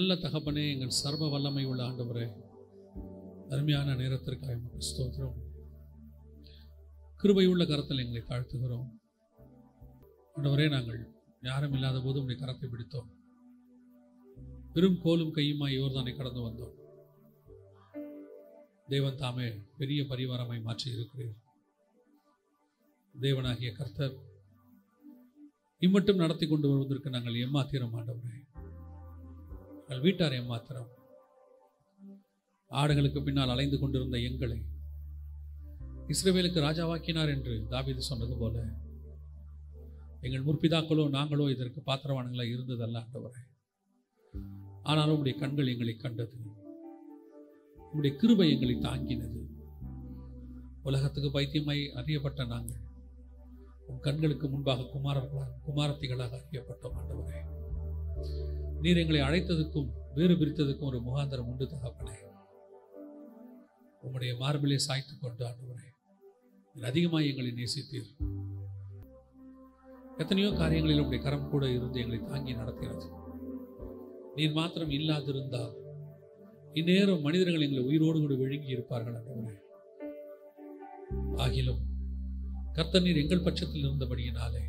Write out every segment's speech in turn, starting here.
நல்ல தகப்பனே எங்கள் சர்வ வல்லமை உள்ள ஆண்டவரே அருமையான நேரத்திற்காக உமக்கு ஸ்தோத்திரம். கிருபையுள்ள கரத்தில் எங்களை தாழ்த்துகிறோம். ஆண்டவரே நாங்கள் யாரும் இல்லாத போது உடைய கரத்தை பிடித்தோம். பெரும் கோலும் கையுமாய் இவர்தானே கடந்து வந்தோம். தேவன் தாமே பெரிய பரிவாரமாய் மாற்றி இருக்கிறீர். தேவனாகிய கர்த்தர் இம்மட்டும் நடத்தி கொண்டு வருவதற்கு நாங்கள் ஏமாத்திரம் ஆண்டவரே. எங்கள் வீட்டார் ஏமாத்திரம் ஆடுகளுக்கு பின்னால் அலைந்து கொண்டிருந்த எங்களை இஸ்ரேவேலுக்கு ராஜாவாக்கினார் என்று தாபீது சொன்னது போல எங்கள் முற்பிதாக்களோ நாங்களோ இதற்கு பாத்திரவானங்களாக இருந்ததல்ல ஆண்டவரே. ஆனாலும் உடைய கண்கள் எங்களை கண்டது. உடைய கிருபை எங்களை தாங்கினது. உலகத்துக்கு பைத்தியமாய் அறியப்பட்ட நாங்கள் உன் கண்களுக்கு முன்பாக குமாரர்களாக குமாரத்திகளாக அறியப்பட்டோம் ஆண்டவரே. நீர் எங்களை அழைத்ததுக்கும் வேறு பிரித்ததுக்கும் ஒரு முகாந்திரம் உண்டு தகப்பனே. உம்முடைய மார்பிலே சாய்த்து கொண்டு ஆண்டவரே அதிகமாக எங்களை நேசித்தீர். எத்தனையோ காரியங்களில் உங்களுடைய கரம் கூட இருந்து எங்களை தாங்கி நடத்துகிறது நீர் மாத்திரம் இல்லாதிருந்தால் இந்நேரம் மனிதர்கள் எங்களை உயிரோடு கூட விழுங்கி இருப்பார்கள் ஆண்டவரே. ஆகிலும் கர்த்தர் நீர் எங்கள் பட்சத்தில் இருந்தபடியினாலே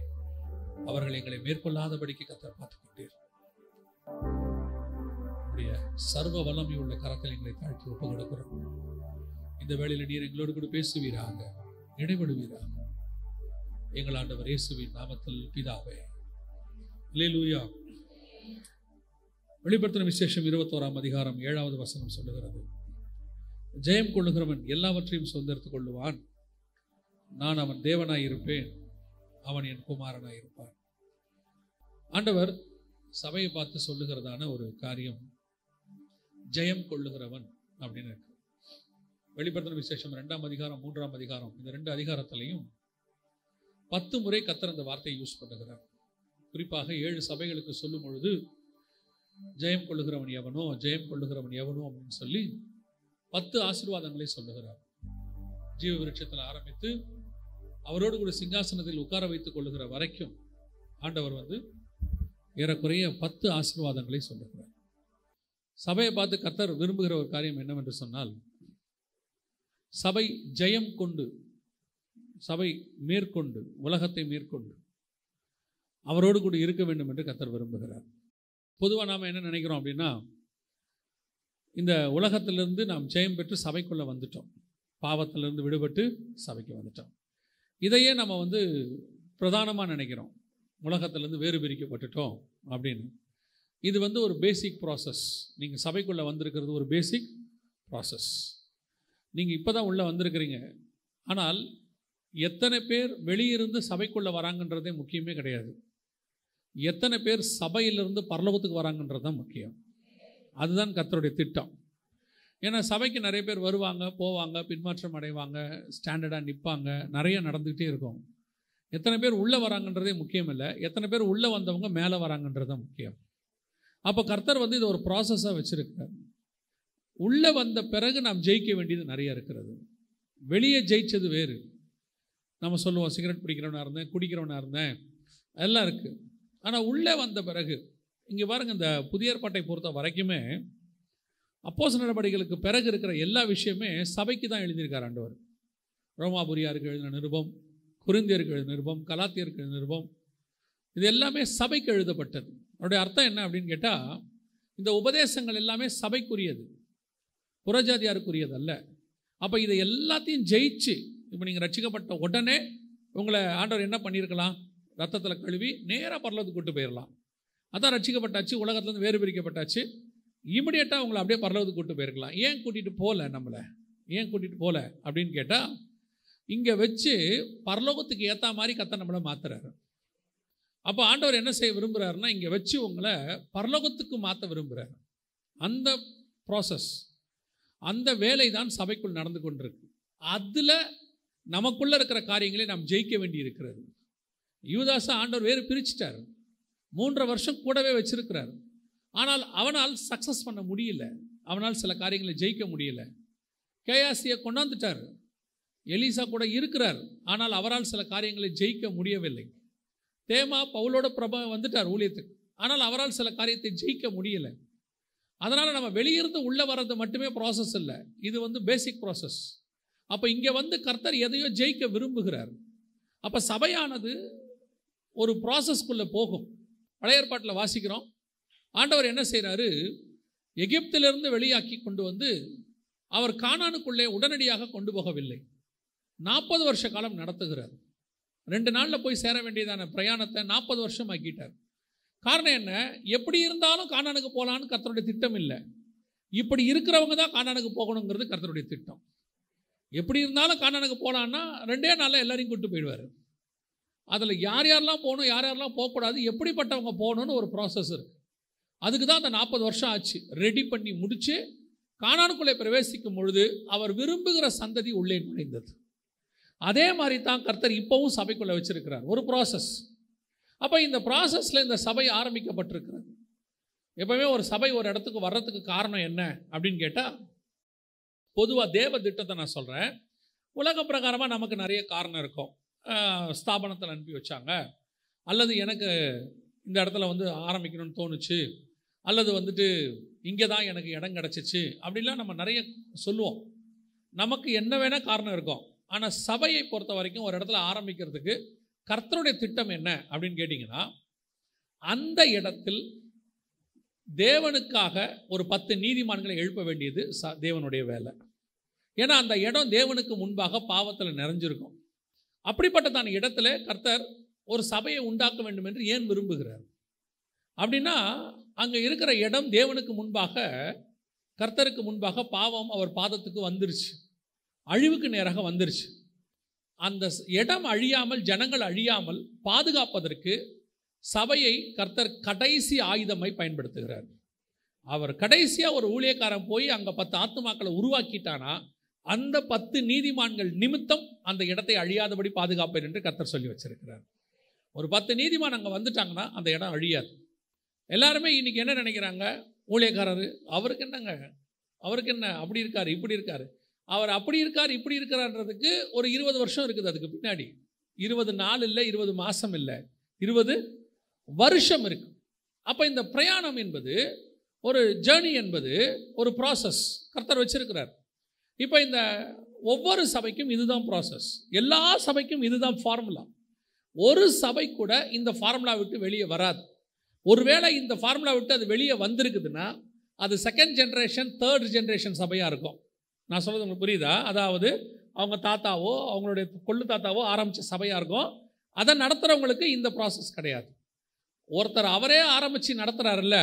அவர்கள் எங்களை மேற்கொள்ளாதபடிக்கு கர்த்தர் பார்த்துக் கொண்டீர் சர்வ வல்லமை உள்ள கரத்தில் எங்களை தாழ்த்தி ஒப்பு கொடுக்கிறோம் இந்த வேளையில் நீர் எங்களோடு கூட பேசுவீராக இடைபடுவீராக எங்கள் ஆண்டவர் இயேசுவின் நாமத்தில் பிதாவே. லூயா வெளிப்படுத்தின விசேஷம் இருபத்தோராம் அதிகாரம் ஏழாவது வசனம் சொல்லுகிறது. ஜெயம் கொள்ளுகிறவன் எல்லாவற்றையும் சுதந்திரத்துக் கொள்ளுவான். நான் அவன் தேவனாய் இருப்பேன் அவன் என் குமாரனாய் இருப்பான் ஆண்டவர் சபையை பார்த்து சொல்லுகிறதான ஒரு காரியம் ஜெயம் கொள்ளுகிறவன் அப்படின்னு இருக்கு. வெளிப்படுத்தின விசேஷம் ரெண்டாம் அதிகாரம் மூன்றாம் அதிகாரம் இந்த ரெண்டு அதிகாரத்திலையும் பத்து முறை கத்தர் அந்த வார்த்தையை யூஸ் பண்ணுகிறார். குறிப்பாக ஏழு சபைகளுக்கு சொல்லும் பொழுது ஜெயம் கொள்ளுகிறவன் எவனோ ஜெயம் கொள்ளுகிறவன் எவனோ அப்படின்னு சொல்லி பத்து ஆசீர்வாதங்களை சொல்லுகிறார். ஜீவ விருட்சத்தில் ஆரம்பித்து அவரோடு கூட சிங்காசனத்தில் உட்கார வைத்துக் கொள்ளுகிற வரைக்கும் ஆண்டவர் வந்து ஏறக்குறைய பத்து ஆசீர்வாதங்களை சொல்லுகிறார் சபையை பார்த்து கத்தர் விரும்புகிற ஒரு காரியம் என்னவென்று சொன்னால் சபை ஜெயம் கொண்டு சபை மேற்கொண்டு உலகத்தை மேற்கொண்டு அவரோடு கூட இருக்க வேண்டும் என்று கத்தர் விரும்புகிறார். பொதுவாக நாம் என்ன நினைக்கிறோம் அப்படின்னா இந்த உலகத்திலிருந்து நாம் ஜெயம் பெற்று சபைக்குள்ளே வந்துட்டோம். பாவத்திலிருந்து விடுபட்டு சபைக்கு வந்துட்டோம். இதையே நம்ம வந்து பிரதானமாக நினைக்கிறோம். உலகத்திலேருந்து வேறு பிரிக்கப்பட்டுட்டோம் அப்படின்னு. இது வந்து ஒரு பேசிக் ப்ராசஸ் நீங்கள் சபைக்குள்ளே வந்திருக்கிறது ஒரு பேசிக் ப்ராசஸ் நீங்கள் இப்போ தான் உள்ளே வந்திருக்கிறீங்க. ஆனால் எத்தனை பேர் வெளியிருந்து சபைக்குள்ளே வராங்கன்றதே முக்கியமே கிடையாது. எத்தனை பேர் சபையிலிருந்து பரலோகத்துக்கு வராங்கன்றது தான் முக்கியம். அதுதான் கத்தருடைய திட்டம். ஏன்னா சபைக்கு நிறைய பேர் வருவாங்க போவாங்க பின்மாற்றம் அடைவாங்க ஸ்டாண்டர்டாக நிற்பாங்க நிறைய நடந்துக்கிட்டே இருக்கும். எத்தனை பேர் உள்ளே வராங்கன்றதே முக்கியம் இல்லை எத்தனை பேர் உள்ளே வந்தவங்க மேலே வராங்கன்றது தான் முக்கியம். அப்போ கர்த்தர் வந்து இதை ஒரு ப்ராசஸாக வச்சுருக்கார் உள்ளே வந்த பிறகு நாம் ஜெயிக்க வேண்டியது நிறைய இருக்கிறது. வெளியே ஜெயிச்சது வேறு. நம்ம சொல்லுவோம் சிகரெட் பிடிக்கிறவனாக இருந்தேன் குடிக்கிறவனாக இருந்தேன். எல்லாம் இருக்குது ஆனால் உள்ளே வந்த பிறகு இங்கே பாருங்கள் இந்த புதிய ஏற்பாட்டை பொறுத்த வரைக்குமே அப்போஸ் நடவடிக்கைகளுக்கு பிறகு இருக்கிற எல்லா விஷயமே சபைக்கு தான் எழுதியிருக்கார் ஆண்டவர். ரோமாபுரியாருக்கு எழுதின நிருபம் குருந்தியருக்கு எழுதின நிருபம் கலாத்தியருக்கு எழுதின நிருபம் இது எல்லாமே சபைக்கு எழுதப்பட்டது. அதோடைய அர்த்தம் என்ன அப்படின்னு கேட்டால் இந்த உபதேசங்கள் எல்லாமே சபைக்குரியது. புறஜாதியாருக்குரியது அல்ல. அப்போ இதை எல்லாத்தையும் ஜெயிச்சு இப்போ நீங்கள் ரட்சிக்கப்பட்ட உடனே உங்களை ஆண்டவர் என்ன பண்ணியிருக்கலாம்? ரத்தத்தில் கழுவி நேராக பரலத்துக்கு கூட்டு போயிடலாம் அதான் ரட்சிக்கப்பட்டாச்சு உலகத்துலேருந்து வேறு பிரிக்கப்பட்டாச்சு. இமிடியேட்டாக உங்களை அப்படியே பரலத்துக்கு கூட்டு போயிருக்கலாம். ஏன் கூட்டிகிட்டு போகல நம்மளை? ஏன் கூட்டிகிட்டு போகல அப்படின்னு கேட்டால் இங்கே வச்சு பரலோகத்துக்கு ஏற்ற மாதிரி கத்த நம்மளை மாத்துறாரு. அப்போ ஆண்டவர் என்ன செய்ய விரும்புகிறாருன்னா இங்கே வச்சு உங்களை பரலோகத்துக்கு மாற்ற விரும்புகிறார் அந்த ப்ராசஸ் அந்த வேலை தான் சபைக்குள் நடந்து கொண்டிருக்கு. அதில் நமக்குள்ளே இருக்கிற காரியங்களை நாம் ஜெயிக்க வேண்டி இருக்கிறது யூதாசா ஆண்டவர் வேறு பிரிச்சிட்டார். மூன்றரை வருஷம் கூடவே வச்சிருக்கிறார். ஆனால் அவனால் சக்ஸஸ் பண்ண முடியல. அவனால் சில காரியங்களை ஜெயிக்க முடியல. கேஆசியை கொண்டாந்துட்டார். எலிசா கூட இருக்கிறார். ஆனால் அவரால் சில காரியங்களை ஜெயிக்க முடியவில்லை. தேமா பவுலோட பிரபா வந்துட்டார் ஊழியத்துக்கு. ஆனால் அவரால் சில காரியத்தை ஜெயிக்க முடியல. அதனால் நம்ம வெளியிருந்து உள்ளே வர்றது மட்டுமே ப்ராசஸ் இல்லை. இது வந்து பேசிக் ப்ராசஸ் அப்போ இங்கே வந்து கர்த்தர் எதையோ ஜெயிக்க விரும்புகிறார். அப்போ சபையானது ஒரு ப்ராசஸ்க்குள்ளே போகும். பழைய ஏற்பாட்டில் வாசிக்கிறோம். ஆண்டவர் என்ன செய்கிறாரு எகிப்திலிருந்து வெளியாக்கி கொண்டு வந்து அவர் காணானுக்குள்ளே உடனடியாக கொண்டு போகவில்லை. நாற்பது வருஷ காலம் நடத்துகிறார். ரெண்டு நாளில் போய் சேர வேண்டியதான பிரயாணத்தை நாற்பது வருஷம் ஆக்கிட்டார் காரணம் என்ன? எப்படி இருந்தாலும் காணானுக்கு போகலான்னு கர்த்தருடைய திட்டம் இல்லை. இப்படி இருக்கிறவங்க தான் காணானுக்கு போகணுங்கிறது கர்த்தருடைய திட்டம். எப்படி இருந்தாலும் காணானுக்கு போகலான்னா ரெண்டே நாளில் எல்லாரையும் கூட்டு போயிடுவார். அதில் யார் யாரெல்லாம் போகணும் யார் யாரெல்லாம் போகக்கூடாது எப்படிப்பட்டவங்க போகணும்னு ஒரு ப்ராசஸ் இருக்குது அதுக்கு தான் அந்த நாற்பது வருஷம் ஆச்சு. ரெடி பண்ணி முடித்து காணானுக்குள்ளே பிரவேசிக்கும் பொழுது அவர் விரும்புகிற சந்ததி உள்ளே நுழைந்தது. அதே மாதிரி தான் கர்த்தர் இப்போவும் சபைக்குள்ளே வச்சிருக்கிறார். ஒரு ப்ராசஸ் அப்போ இந்த ப்ராசஸில் இந்த சபை ஆரம்பிக்கப்பட்டிருக்கிறது. எப்பவுமே ஒரு சபை ஒரு இடத்துக்கு வர்றதுக்கு காரணம் என்ன அப்படின்னு கேட்டால் பொதுவாக தேவ திட்டத்தை நான் சொல்கிறேன் உலக பிரகாரமாக நமக்கு நிறைய காரணம் இருக்கும். ஸ்தாபனத்தில் அனுப்பி வச்சாங்க. அல்லது எனக்கு இந்த இடத்துல வந்து ஆரம்பிக்கணும்னு தோணுச்சு. அல்லது வந்துட்டு இங்கே தான் எனக்கு இடம் கிடச்சிச்சு அப்படிலாம் நம்ம நிறைய சொல்லுவோம். நமக்கு என்ன வேணால் காரணம் இருக்கும். ஆனால் சபையை பொறுத்த வரைக்கும் ஒரு இடத்துல ஆரம்பிக்கிறதுக்கு கர்த்தருடைய திட்டம் என்ன அப்படின்னு கேட்டிங்கன்னா அந்த இடத்தில் தேவனுக்காக ஒரு பத்து நீதிமான்களை எழுப்ப வேண்டியது ச தேவனுடைய வேலை. ஏன்னா அந்த இடம் தேவனுக்கு முன்பாக பாவத்தில் நிறைஞ்சிருக்கும். அப்படிப்பட்டதான இடத்துல கர்த்தர் ஒரு சபையை உண்டாக்க வேண்டும் என்று ஏன் விரும்புகிறார்? அப்படின்னா அங்கே இருக்கிற இடம் தேவனுக்கு முன்பாக கர்த்தருக்கு முன்பாக பாவம் அவர் பாதத்துக்கு வந்துருச்சு. அழிவுக்கு நேராக வந்துருச்சு. அந்த இடம் அழியாமல் ஜனங்கள் அழியாமல் பாதுகாப்பதற்கு சபையை கர்த்தர் கடைசி ஆயுதமாய் பயன்படுத்துகிறார். அவர் கடைசியாக ஒரு ஊழியக்காரன் போய் அங்கே பத்து ஆத்துமாக்களை உருவாக்கிட்டானா அந்த பத்து நீதிமான்கள் நிமித்தம் அந்த இடத்தை அழியாதபடி பாதுகாப்பேன் என்று கர்த்தர் சொல்லி வச்சிருக்கிறார். ஒரு பத்து நீதிமான் அங்கே வந்துட்டாங்கன்னா அந்த இடம் அழியாது. எல்லாருமே இன்னைக்கு என்ன நினைக்கிறாங்க? ஊழியக்காரர் அவருக்கு என்னங்க? அவருக்கு என்ன? அப்படி இருக்காரு இப்படி இருக்காரு. அவர் அப்படி இருக்கார் இப்படி இருக்கிறான்றதுக்கு ஒரு இருபது வருஷம் இருக்குது அதுக்கு பின்னாடி. இருபது நாள் இல்லை இருபது மாதம் இல்லை. இருபது வருஷம் இருக்கு. அப்போ இந்த பிரயாணம் என்பது ஒரு ஜேர்னி என்பது ஒரு ப்ராசஸ் கர்த்தர் வச்சிருக்கிறார். இப்போ இந்த ஒவ்வொரு சபைக்கும் இதுதான் ப்ராசஸ் எல்லா சபைக்கும் இதுதான் ஃபார்முலா ஒரு சபை கூட இந்த ஃபார்முலா விட்டு வெளியே வராது. ஒருவேளை இந்த ஃபார்முலா விட்டு அது வெளியே வந்திருக்குதுன்னா அது செகண்ட் ஜென்ரேஷன் தேர்ட் ஜென்ரேஷன் சபையாக இருக்கும். நான் சொல்கிறது உங்களுக்கு புரியுதா? அதாவது அவங்க தாத்தாவோ அவங்களுடைய கொள்ளு தாத்தாவோ ஆரம்பித்த சபையாக இருக்கும். அதை நடத்துகிறவங்களுக்கு இந்த ப்ராசஸ் கிடையாது. ஒருத்தர் அவரே ஆரம்பித்து நடத்துகிறாருல்ல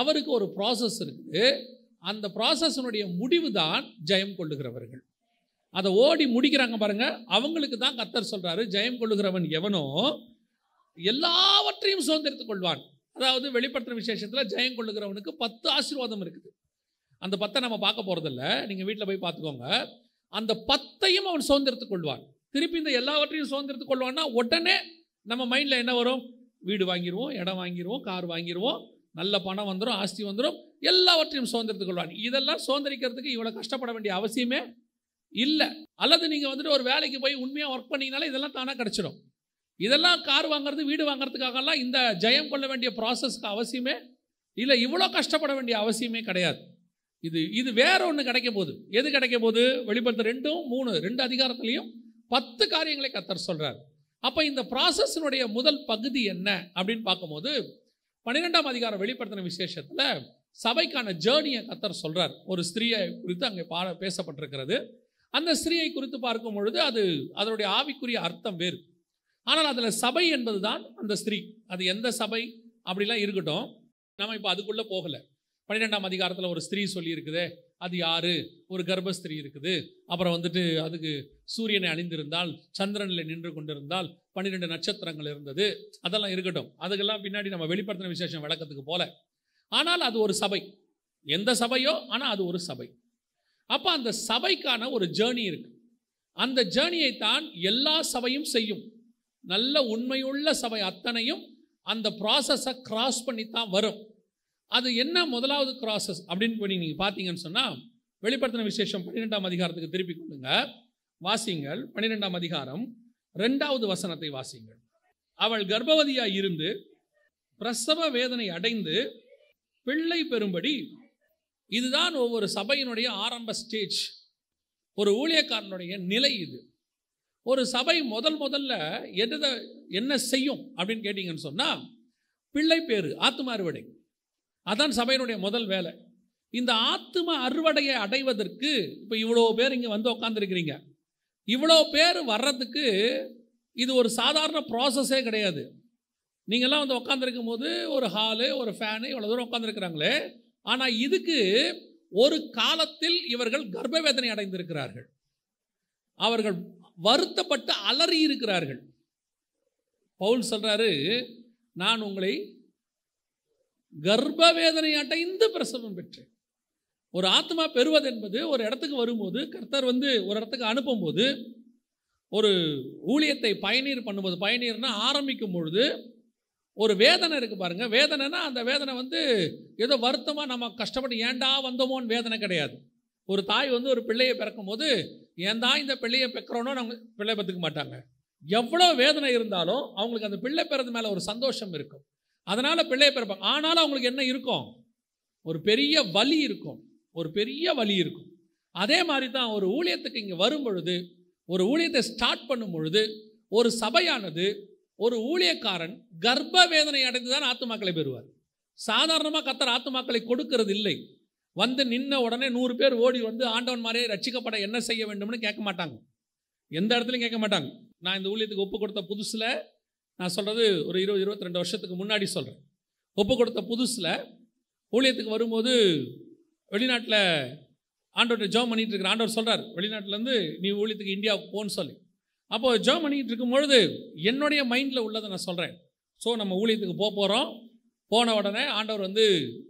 அவருக்கு ஒரு ப்ராசஸ் இருக்குது. அந்த ப்ராசஸினுடைய முடிவு தான் ஜெயம் கொள்ளுகிறவர்கள். அதை ஓடி முடிக்கிறாங்க பாருங்கள் அவங்களுக்கு தான் கத்தர் சொல்கிறாரு ஜெயம் கொள்ளுகிறவன் எவனோ எல்லாவற்றையும் சுதந்திரத்துக் கொள்வான். அதாவது வெளிப்படுத்துற விசேஷத்தில் ஜெயம் கொள்ளுகிறவனுக்கு பத்து ஆசீர்வாதம் இருக்குது. அந்த பத்தை நம்ம பார்க்க போகிறதில்ல நீங்கள் வீட்டில் போய் பார்த்துக்கோங்க. அந்த பத்தையும் அவன் சுதந்திரத்துக் கொள்வான். திருப்பி இந்த எல்லாவற்றையும் சுதந்திரத்துக் கொள்வான்னா உடனே நம்ம மைண்டில் என்ன வரும்? வீடு வாங்கிடுவோம் இடம் வாங்கிடுவோம் கார் வாங்கிடுவோம் நல்ல பணம் வந்துடும் ஆஸ்தி வந்துடும் எல்லாவற்றையும் சுதந்திரத்துக் கொள்வான். இதெல்லாம் சுதந்திரிக்கிறதுக்கு இவ்வளோ கஷ்டப்பட வேண்டிய அவசியமே இல்லை. அல்லது நீங்கள் வந்துட்டு ஒரு வேலைக்கு போய் உண்மையாக ஒர்க் பண்ணீங்கனாலே இதெல்லாம் தானாக கிடச்சிடும் இதெல்லாம் கார் வாங்குறது வீடு வாங்குறதுக்காகலாம் இந்த ஜெயம் கொள்ள வேண்டிய ப்ராசஸ்க்கு அவசியமே இல்லை. இவ்வளோ கஷ்டப்பட வேண்டிய அவசியமே கிடையாது. இது இது வேற ஒன்று கிடைக்க போகுது எது கிடைக்க போகுது வெளிப்படுத்த ரெண்டும் மூணு ரெண்டு அதிகாரத்துலையும் பத்து காரியங்களை கத்தர் சொல்றார். அப்போ இந்த ப்ராசஸினுடைய முதல் பகுதி என்ன அப்படின்னு பார்க்கும்போது பன்னிரெண்டாம் அதிகாரம் வெளிப்படுத்தின விசேஷத்தில் சபைக்கான ஜேர்னியை கத்தர் சொல்றார். ஒரு ஸ்திரீயை குறித்து அங்கே பா பேசப்பட்டிருக்கிறது. அந்த ஸ்திரீயை குறித்து பார்க்கும் பொழுது அது அதனுடைய ஆவிக்குரிய அர்த்தம் வேறு. ஆனால் அதில் சபை என்பது தான் அந்த ஸ்திரீ. அது எந்த சபை? அப்படிலாம் இருக்கட்டும். நம்ம இப்போ அதுக்குள்ளே போகலை. பன்னிரெண்டாம் அதிகாரத்தில் ஒரு ஸ்திரீ சொல்லியிருக்குதே அது யாரு? ஒரு கர்ப்பஸ்திரீ இருக்குது. அப்புறம் வந்துட்டு அதுக்கு சூரியனை அணிந்திருந்தால் சந்திரனில் நின்று கொண்டிருந்தால் பன்னிரெண்டு நட்சத்திரங்கள் இருந்தது. அதெல்லாம் இருக்கட்டும். அதுக்கெல்லாம் பின்னாடி நம்ம வெளிப்படுத்தின விசேஷம் விளக்கத்துக்கு போல. ஆனால் அது ஒரு சபை. எந்த சபையோ? ஆனால் அது ஒரு சபை. அப்போ அந்த சபைக்கான ஒரு ஜேர்னி இருக்கு. அந்த ஜேர்னியை தான் எல்லா சபையும் செய்யும். நல்ல உண்மையுள்ள சபை அத்தனையும் அந்த ப்ராசஸை கிராஸ் பண்ணி தான் வரும். அது என்ன முதலாவது ப்ராசஸ் அப்படின்னு போய் நீங்கள் பார்த்தீங்கன்னு சொன்னால் வெளிப்படுத்தின விசேஷம் பன்னிரெண்டாம் அதிகாரத்துக்கு திருப்பி கொள்ளுங்க. வாசிங்கள் பன்னிரெண்டாம் அதிகாரம் ரெண்டாவது வசனத்தை வாசிங்கள். அவள் கர்ப்பவதியாக இருந்து பிரசவ வேதனை அடைந்து பிள்ளை பெறும்படி இதுதான் ஒவ்வொரு சபையினுடைய ஆரம்ப ஸ்டேஜ் ஒரு ஊழியக்காரனுடைய நிலை இது. ஒரு சபை முதல் முதல்ல என்னதை என்ன செய்யும் அப்படின்னு கேட்டிங்கன்னு சொன்னால் பிள்ளை பேரு ஆத்துமாறுவடை அதான் சபையினுடைய முதல் வேலை. இந்த ஆத்தும அறுவடையை அடைவதற்கு இப்போ இவ்வளோ பேர் இங்கே வந்து உட்காந்துருக்கிறீங்க இவ்வளோ பேர் வர்றதுக்கு இது ஒரு சாதாரண ப்ராசஸே கிடையாது. நீங்கள்லாம் வந்து உட்காந்துருக்கும் போது ஒரு ஹாலு ஒரு ஃபேனு இவ்வளோ தூரம் உட்காந்துருக்குறாங்களே ஆனால் இதுக்கு ஒரு காலத்தில் இவர்கள் கர்ப்பவேதனை அடைந்திருக்கிறார்கள். அவர்கள் வருத்தப்பட்டு அலறி இருக்கிறார்கள் பவுல் சொல்கிறாரு நான் உங்களை கர்ப்ப வேதனை அடைந்து பிரசவம் பெற்றேன் ஒரு ஆத்மா பெறுவது என்பது ஒரு இடத்துக்கு வரும்போது கர்த்தர் வந்து ஒரு இடத்துக்கு அனுப்பும்போது ஒரு ஊழியத்தை பயனீர் பண்ணும்போது பயனீர்னா ஆரம்பிக்கும் பொழுது ஒரு வேதனை இருக்குது பாருங்க. வேதனைனா அந்த வேதனை வந்து ஏதோ வருத்தமாக நம்ம கஷ்டப்பட்டு ஏன்டா வந்தோமோன்னு வேதனை கிடையாது. ஒரு தாய் வந்து ஒரு பிள்ளையை பிறக்கும் போது ஏன்டா இந்த பிள்ளையை பெக்கிறோனோ? நம்ம பிள்ளை பெற்றுக்க மாட்டாங்க. எவ்வளோ வேதனை இருந்தாலும் அவங்களுக்கு அந்த பிள்ளை பிறது மேலே ஒரு சந்தோஷம் இருக்கும். அதனால் பிள்ளையை பிறப்பாங்க. ஆனாலும் அவங்களுக்கு என்ன இருக்கும்? ஒரு பெரிய வலி இருக்கும். ஒரு பெரிய வலி இருக்கும். அதே மாதிரி தான் ஒரு ஊழியத்துக்கு இங்கே வரும் பொழுது ஒரு ஊழியத்தை ஸ்டார்ட் பண்ணும் பொழுது ஒரு சபையானது ஒரு ஊழியக்காரன் கர்ப்ப வேதனை அடைந்து தான் ஆத்துமாக்களை பெறுவார். சாதாரணமாக கத்தர் ஆத்துமாக்களை கொடுக்கறது இல்லை வந்து நின்ன உடனே நூறு பேர் ஓடி வந்து ஆண்டவன் மாதிரியே ரட்சிக்கப்பட என்ன செய்ய வேண்டும்னு கேட்க மாட்டாங்க. எந்த இடத்துலையும் கேட்க மாட்டாங்க. நான் இந்த ஊழியத்துக்கு ஒப்பு கொடுத்த புதுசில் நான் சொல்கிறது ஒரு இருபது இருபத்தி ரெண்டு வருஷத்துக்கு முன்னாடி சொல்கிறேன் ஒப்பு கொடுத்த புதுசில் ஊழியத்துக்கு வரும்போது வெளிநாட்டில் ஆண்டோட்ட ஜோம் பண்ணிகிட்டு இருக்கிற ஆண்டவர் சொல்கிறார் வெளிநாட்டிலேருந்து நீ ஊழியத்துக்கு இந்தியாவுக்கு போன்னு சொல்லி. அப்போது ஜோம் பண்ணிகிட்டு இருக்கும் பொழுது என்னுடைய மைண்டில் உள்ளதை நான் சொல்கிறேன் ஸோ நம்ம ஊழியத்துக்கு போக போகிறோம் போன உடனே ஆண்டவர் வந்து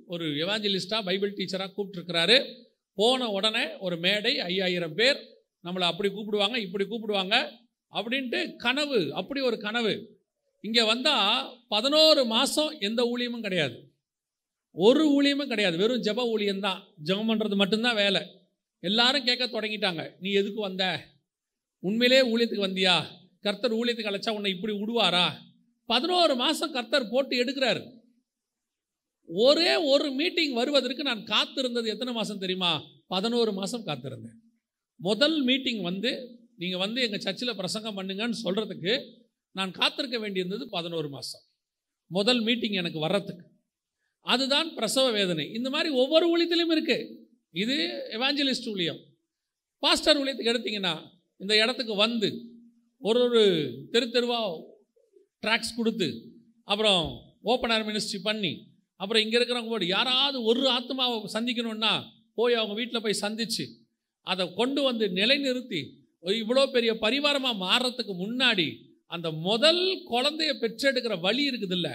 ஒரு எவாஞ்சலிஸ்டாக பைபிள் டீச்சராக கூப்பிட்டுருக்கிறாரு. போன உடனே ஒரு மேடை ஐயாயிரம் பேர் நம்மளை அப்படி கூப்பிடுவாங்க இப்படி கூப்பிடுவாங்க அப்படின்ட்டு கனவு அப்படி ஒரு கனவு. இங்கே வந்தால் பதினோரு மாதம் எந்த ஊழியமும் கிடையாது. ஒரு ஊழியமும் கிடையாது. வெறும் ஜெப ஊழியம்தான். ஜெபம் பண்ணுறது மட்டும்தான் வேலை. எல்லாரும் கேட்க தொடங்கிட்டாங்க. நீ எதுக்கு வந்த? உண்மையிலே ஊழியத்துக்கு வந்தியா? கர்த்தர் ஊழியத்துக்கு அழைச்சா உன்னை இப்படி விடுவாரா? பதினோரு மாதம் கர்த்தர் போட்டு எடுக்கிறாரு. ஒரே ஒரு மீட்டிங் வருவதற்கு நான் காத்திருந்தது எத்தனை மாதம் தெரியுமா? பதினோரு மாதம் காத்திருந்தேன். முதல் மீட்டிங் வந்து நீங்கள் வந்து எங்கள் சர்ச்சில் பிரசங்கம் பண்ணுங்கன்னு சொல்கிறதுக்கு நான் காத்திருக்க வேண்டியிருந்தது பதினோரு மாதம் முதல் மீட்டிங் எனக்கு வர்றதுக்கு. அதுதான் பிரசவ வேதனை. இந்த மாதிரி ஒவ்வொரு ஊழியத்திலும் இருக்குது இது எவாஞ்சலிஸ்ட் ஊழியம். பாஸ்டர் ஊழியத்துக்கு எடுத்தீங்கன்னா இந்த இடத்துக்கு வந்து ஒரு ஒரு தெரு தெருவாக ட்ராக்ஸ் கொடுத்து அப்புறம் ஓப்பன் ஏர் மினிஸ்ட்ரி பண்ணி அப்புறம் இங்கே இருக்கிறவங்க போய் யாராவது ஒரு ஆத்மாவை சந்திக்கணும்னா போய் அவங்க வீட்டில் போய் சந்தித்து அதை கொண்டு வந்து நிலைநிறுத்தி இவ்வளோ பெரிய பரிவாரமாக மாறுறதுக்கு முன்னாடி அந்த முதல் குழந்தைய பெற்றெடுக்கிற வழி இருக்குதுல்ல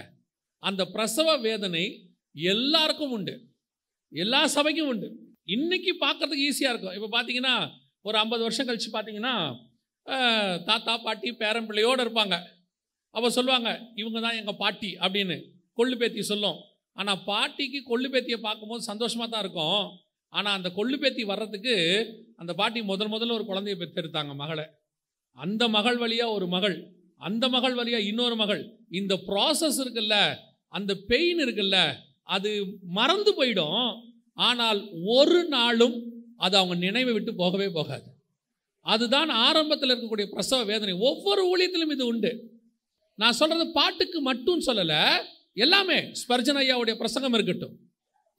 அந்த பிரசவ வேதனை எல்லாருக்கும் உண்டு. எல்லா சபைக்கும் உண்டு. இன்னைக்கு பார்க்கறதுக்கு ஈஸியாக இருக்கும். இப்போ பார்த்தீங்கன்னா ஒரு ஐம்பது வருஷம் கழித்து பார்த்தீங்கன்னா தாத்தா பாட்டி பேரன் பிள்ளையோடு இருப்பாங்க. அப்போ சொல்லுவாங்க இவங்க தான் எங்கள் பாட்டி அப்படின்னு கொள்ளு பேத்தி சொல்லும். ஆனால் பாட்டிக்கு கொள்ளு பேத்தியை பார்க்கும்போது சந்தோஷமாக தான் இருக்கும். ஆனால் அந்த கொள்ளு பேத்தி வர்றதுக்கு அந்த பாட்டி முதல் முதல்ல ஒரு குழந்தைய பெற்றெடுத்தாங்க மகளை. அந்த மகள் வழியாக ஒரு மகள் அந்த மகள் வழியாக இன்னொரு மகள். இந்த ப்ராசஸ் இருக்குல்ல அந்த பெயின் இருக்குல்ல அது மறந்து போயிடும். ஆனால் ஒரு நாளும் அது அவங்க நினைவை விட்டு போகவே போகாது. அதுதான் ஆரம்பத்தில் இருக்கக்கூடிய பிரசவ வேதனை. ஒவ்வொரு ஊழியத்திலும் இது உண்டு. நான் சொல்றது பாட்டுக்கு மட்டும் சொல்லலை எல்லாமே ஸ்பர்ஜன் ஐயாவுடைய பிரசங்கம் இருக்கட்டும்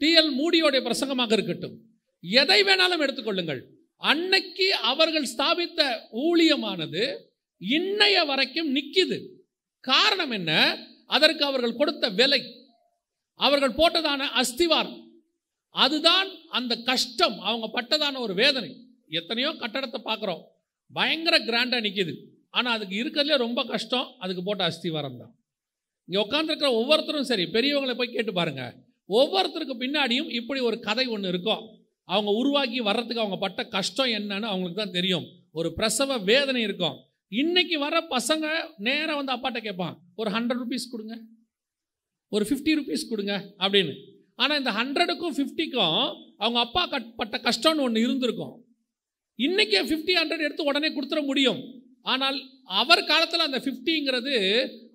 டிஎல் மூடியோடைய பிரசங்கமாக இருக்கட்டும். எதை வேணாலும் எடுத்துக்கொள்ளுங்கள். அன்னைக்கு அவர்கள் ஸ்தாபித்த ஊழியமானது இன்னைய வரைக்கும் நிற்கிது காரணம் என்ன? அதற்கு அவர்கள் கொடுத்த விலை. அவர்கள் போட்டதான அஸ்திவாரம். அதுதான் அந்த கஷ்டம் அவங்க பட்டதான ஒரு வேதனை. எத்தனையோ கட்டடத்தை பார்க்குறோம். பயங்கர கிராண்டாக நிற்கிது ஆனால் அதுக்கு இருக்கிறதுலே ரொம்ப கஷ்டம் அதுக்கு போட்ட அஸ்திவாரம் தான். இங்கே உட்காந்துருக்கிற ஒவ்வொருத்தரும் சரி பெரியவங்களை போய் கேட்டு பாருங்கள் ஒவ்வொருத்தருக்கு பின்னாடியும் இப்படி ஒரு கதை ஒன்று இருக்கும். அவங்க உருவாக்கி வர்றதுக்கு அவங்க பட்ட கஷ்டம் என்னன்னு அவங்களுக்கு தான் தெரியும். ஒரு பிரசவ வேதனை இருக்கும். இன்னைக்கு வர பசங்க நேராக வந்து அப்பாட்ட கேட்பான் ஒரு ஹண்ட்ரட் ருபீஸ் கொடுங்க ஒரு ஃபிஃப்டி ருபீஸ் கொடுங்க அப்படின்னு. ஆனால் இந்த ஹண்ட்ரடுக்கும் ஃபிஃப்டிக்கும் அவங்க அப்பா கட் பட்ட கஷ்டம்னு ஒன்று இருந்திருக்கும். இன்றைக்கி ஃபிஃப்டி ஹண்ட்ரட் எடுத்து உடனே கொடுத்துட முடியும். ஆனால் அவர் காலத்தில் அந்த ஃபிஃப்டிங்கிறது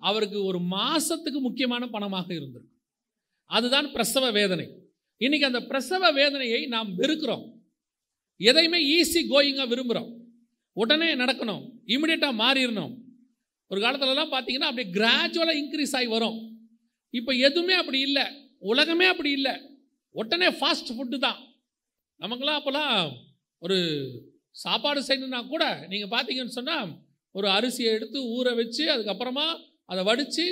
அவருக்கு ஒரு மாதத்துக்கு முக்கியமான பணமாக இருந்திருக்கும். அதுதான் பிரசவ வேதனை. இன்னைக்கு அந்த பிரசவ வேதனையை நாம் வெறுக்கிறோம். எதையுமே ஈஸி கோயிங்காக விரும்புகிறோம் உடனே நடக்கணும். இமிடியேட்டாக மாறிடணும். ஒரு காலத்துலலாம் பார்த்தீங்கன்னா அப்படியே கிராஜுவலாக இன்க்ரீஸ் ஆகி வரும். இப்போ எதுவுமே அப்படி இல்லை. உலகமே அப்படி இல்லை. உடனே ஃபாஸ்ட் ஃபுட்டு தான். நமக்குலாம் அப்போல்லாம் ஒரு சாப்பாடு செய்யணுன்னா கூட நீங்கள் பார்த்தீங்கன்னு சொன்னால் ஒரு அரிசியை எடுத்து ஊற வச்சு அதுக்கப்புறமா அதை வடித்து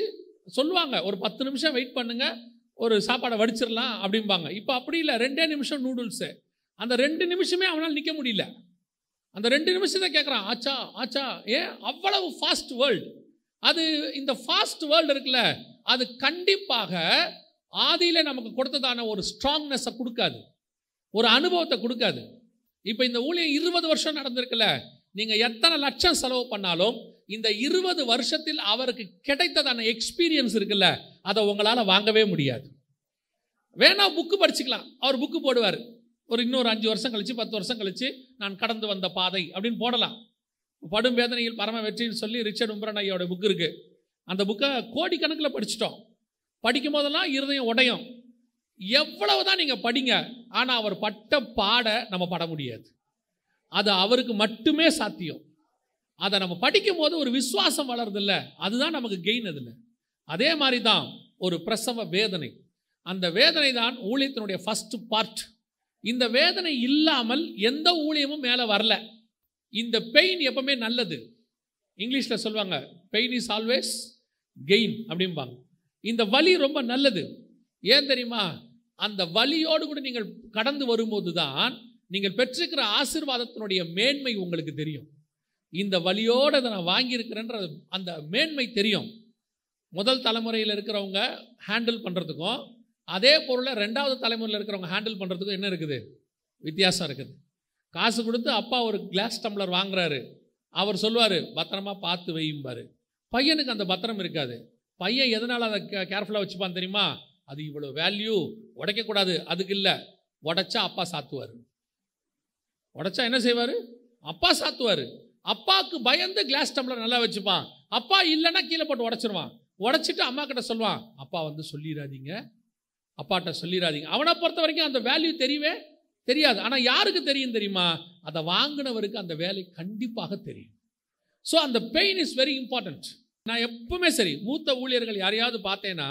சொல்லுவாங்க. ஒரு பத்து நிமிஷம் வெயிட் பண்ணுங்கள் ஒரு சாப்பாடை வடிச்சிடலாம் அப்படிம்பாங்க. இப்போ அப்படி இல்லை. ரெண்டே நிமிஷம் நூடுல்ஸு அந்த ரெண்டு நிமிஷமே அவனால் நிற்க முடியல. அந்த ரெண்டு நிமிஷத்தை கேட்குறான் ஆச்சா ஆச்சா ஏன் அவ்வளவு ஃபாஸ்ட் வேர்ல்டு அது இந்த ஃபாஸ்ட் வேர்ல்டு இருக்குல்ல அது கண்டிப்பாக ஆதியில் நமக்கு கொடுத்ததான ஒரு ஸ்ட்ராங்னஸை கொடுக்காது. ஒரு அனுபவத்தை கொடுக்காது. இப்போ இந்த ஊழியம் இருபது வருஷம் நடந்திருக்குல்ல நீங்கள் எத்தனை லட்சம் செலவு பண்ணாலும் இந்த இருபது வருஷத்தில் அவருக்கு கிடைத்ததான எக்ஸ்பீரியன்ஸ் இருக்குல்ல அதை உங்களால் வாங்கவே முடியாது. வேணா புக்கு படிச்சுக்கலாம். அவர் புக்கு போடுவார். ஒரு இன்னொரு அஞ்சு வருஷம் கழிச்சு பத்து வருஷம் கழிச்சு நான் கடந்து வந்த பாதை அப்படின்னு போடலாம். படும் வேதனையில் பரம வெற்றின்னு சொல்லி ரிச்சர்ட் உம்பரன் ஐயோட புக் இருக்கு. அந்த புக்கை கோடிக்கணக்கில் படிச்சிட்டோம். படிக்கும் போதெல்லாம் இருதயம் உடையும். எவ்வளவு தான் நீங்கள் படிங்க ஆனால் அவர் பட்ட பாட நம்ம பட முடியாது. அது அவருக்கு மட்டுமே சாத்தியம். அதை நம்ம படிக்கும் போது ஒரு விசுவாசம் வளருதில்ல அதுதான் நமக்கு கெயின் அதில் அதே மாதிரி தான் ஒரு பிரசவ வேதனை. அந்த வேதனை தான் ஊழியத்தினுடைய ஃபர்ஸ்ட் பார்ட் இந்த வேதனை இல்லாமல் எந்த ஊழியமும் மேலே வரல. இந்த பெயின் எப்பவுமே நல்லது. இங்கிலீஷில் சொல்லுவாங்க பெயின் இஸ் ஆல்வேஸ் கெயின் அப்படிம்பாங்க. இந்த வலி ரொம்ப நல்லது. ஏன் தெரியுமா? அந்த வலியோடு கூட நீங்கள் கடந்து வரும்போது தான் நீங்கள் பெற்றிருக்கிற ஆசீர்வாதத்தினுடைய மேன்மை உங்களுக்கு தெரியும். இந்த வலியோடு அதை நான் வாங்கியிருக்கிறேன்ற அந்த மேன்மை தெரியும். முதல் தலைமுறையில் இருக்கிறவங்க ஹேண்டில் பண்ணுறதுக்கும் அதே பொருளை ரெண்டாவது தலைமுறையில் இருக்கிறவங்க ஹேண்டில் பண்ணுறதுக்கும் என்ன இருக்குது? வித்தியாசம் இருக்குது. காசு கொடுத்து அப்பா ஒரு கிளாஸ் டம்ளர் வாங்குறாரு. அவர் சொல்லுவார் பத்திரமா பார்த்து வையும்பார். பையனுக்கு அந்த பத்திரம் இருக்காது. பையன் எதனால் அதை கேர்ஃபுல்லாக வச்சுப்பான் தெரியுமா? அது இவ்வளோ வேல்யூ உடைக்கக்கூடாது அதுக்கு இல்லை. உடைச்சா அப்பா சாத்துவார். உடைச்சா என்ன செய்வார்? அப்பா சாத்துவார். அப்பாவுக்கு பயந்து கிளாஸ் டம்ளர் நல்லா வச்சுப்பான். அப்பா இல்லைன்னா கீழே போட்டு உடச்சிருவான். உடைச்சிட்டு அம்மா கிட்ட சொல்லுவான் அப்பா வந்து சொல்லிடாதீங்க. அப்பாட்ட சொல்லிடாதீங்க அவனை பொறுத்த வரைக்கும் அந்த வேல்யூ தெரியவே தெரியாது. ஆனால் யாருக்கு தெரியும் தெரியுமா? அதை வாங்கினவருக்கு அந்த வேலை கண்டிப்பாக தெரியும். ஸோ அந்த பெயின் இஸ் வெரி இம்பார்ட்டன்ட் நான் எப்பவுமே சரி மூத்த ஊழியர்கள் யாரையாவது பார்த்தேன்னா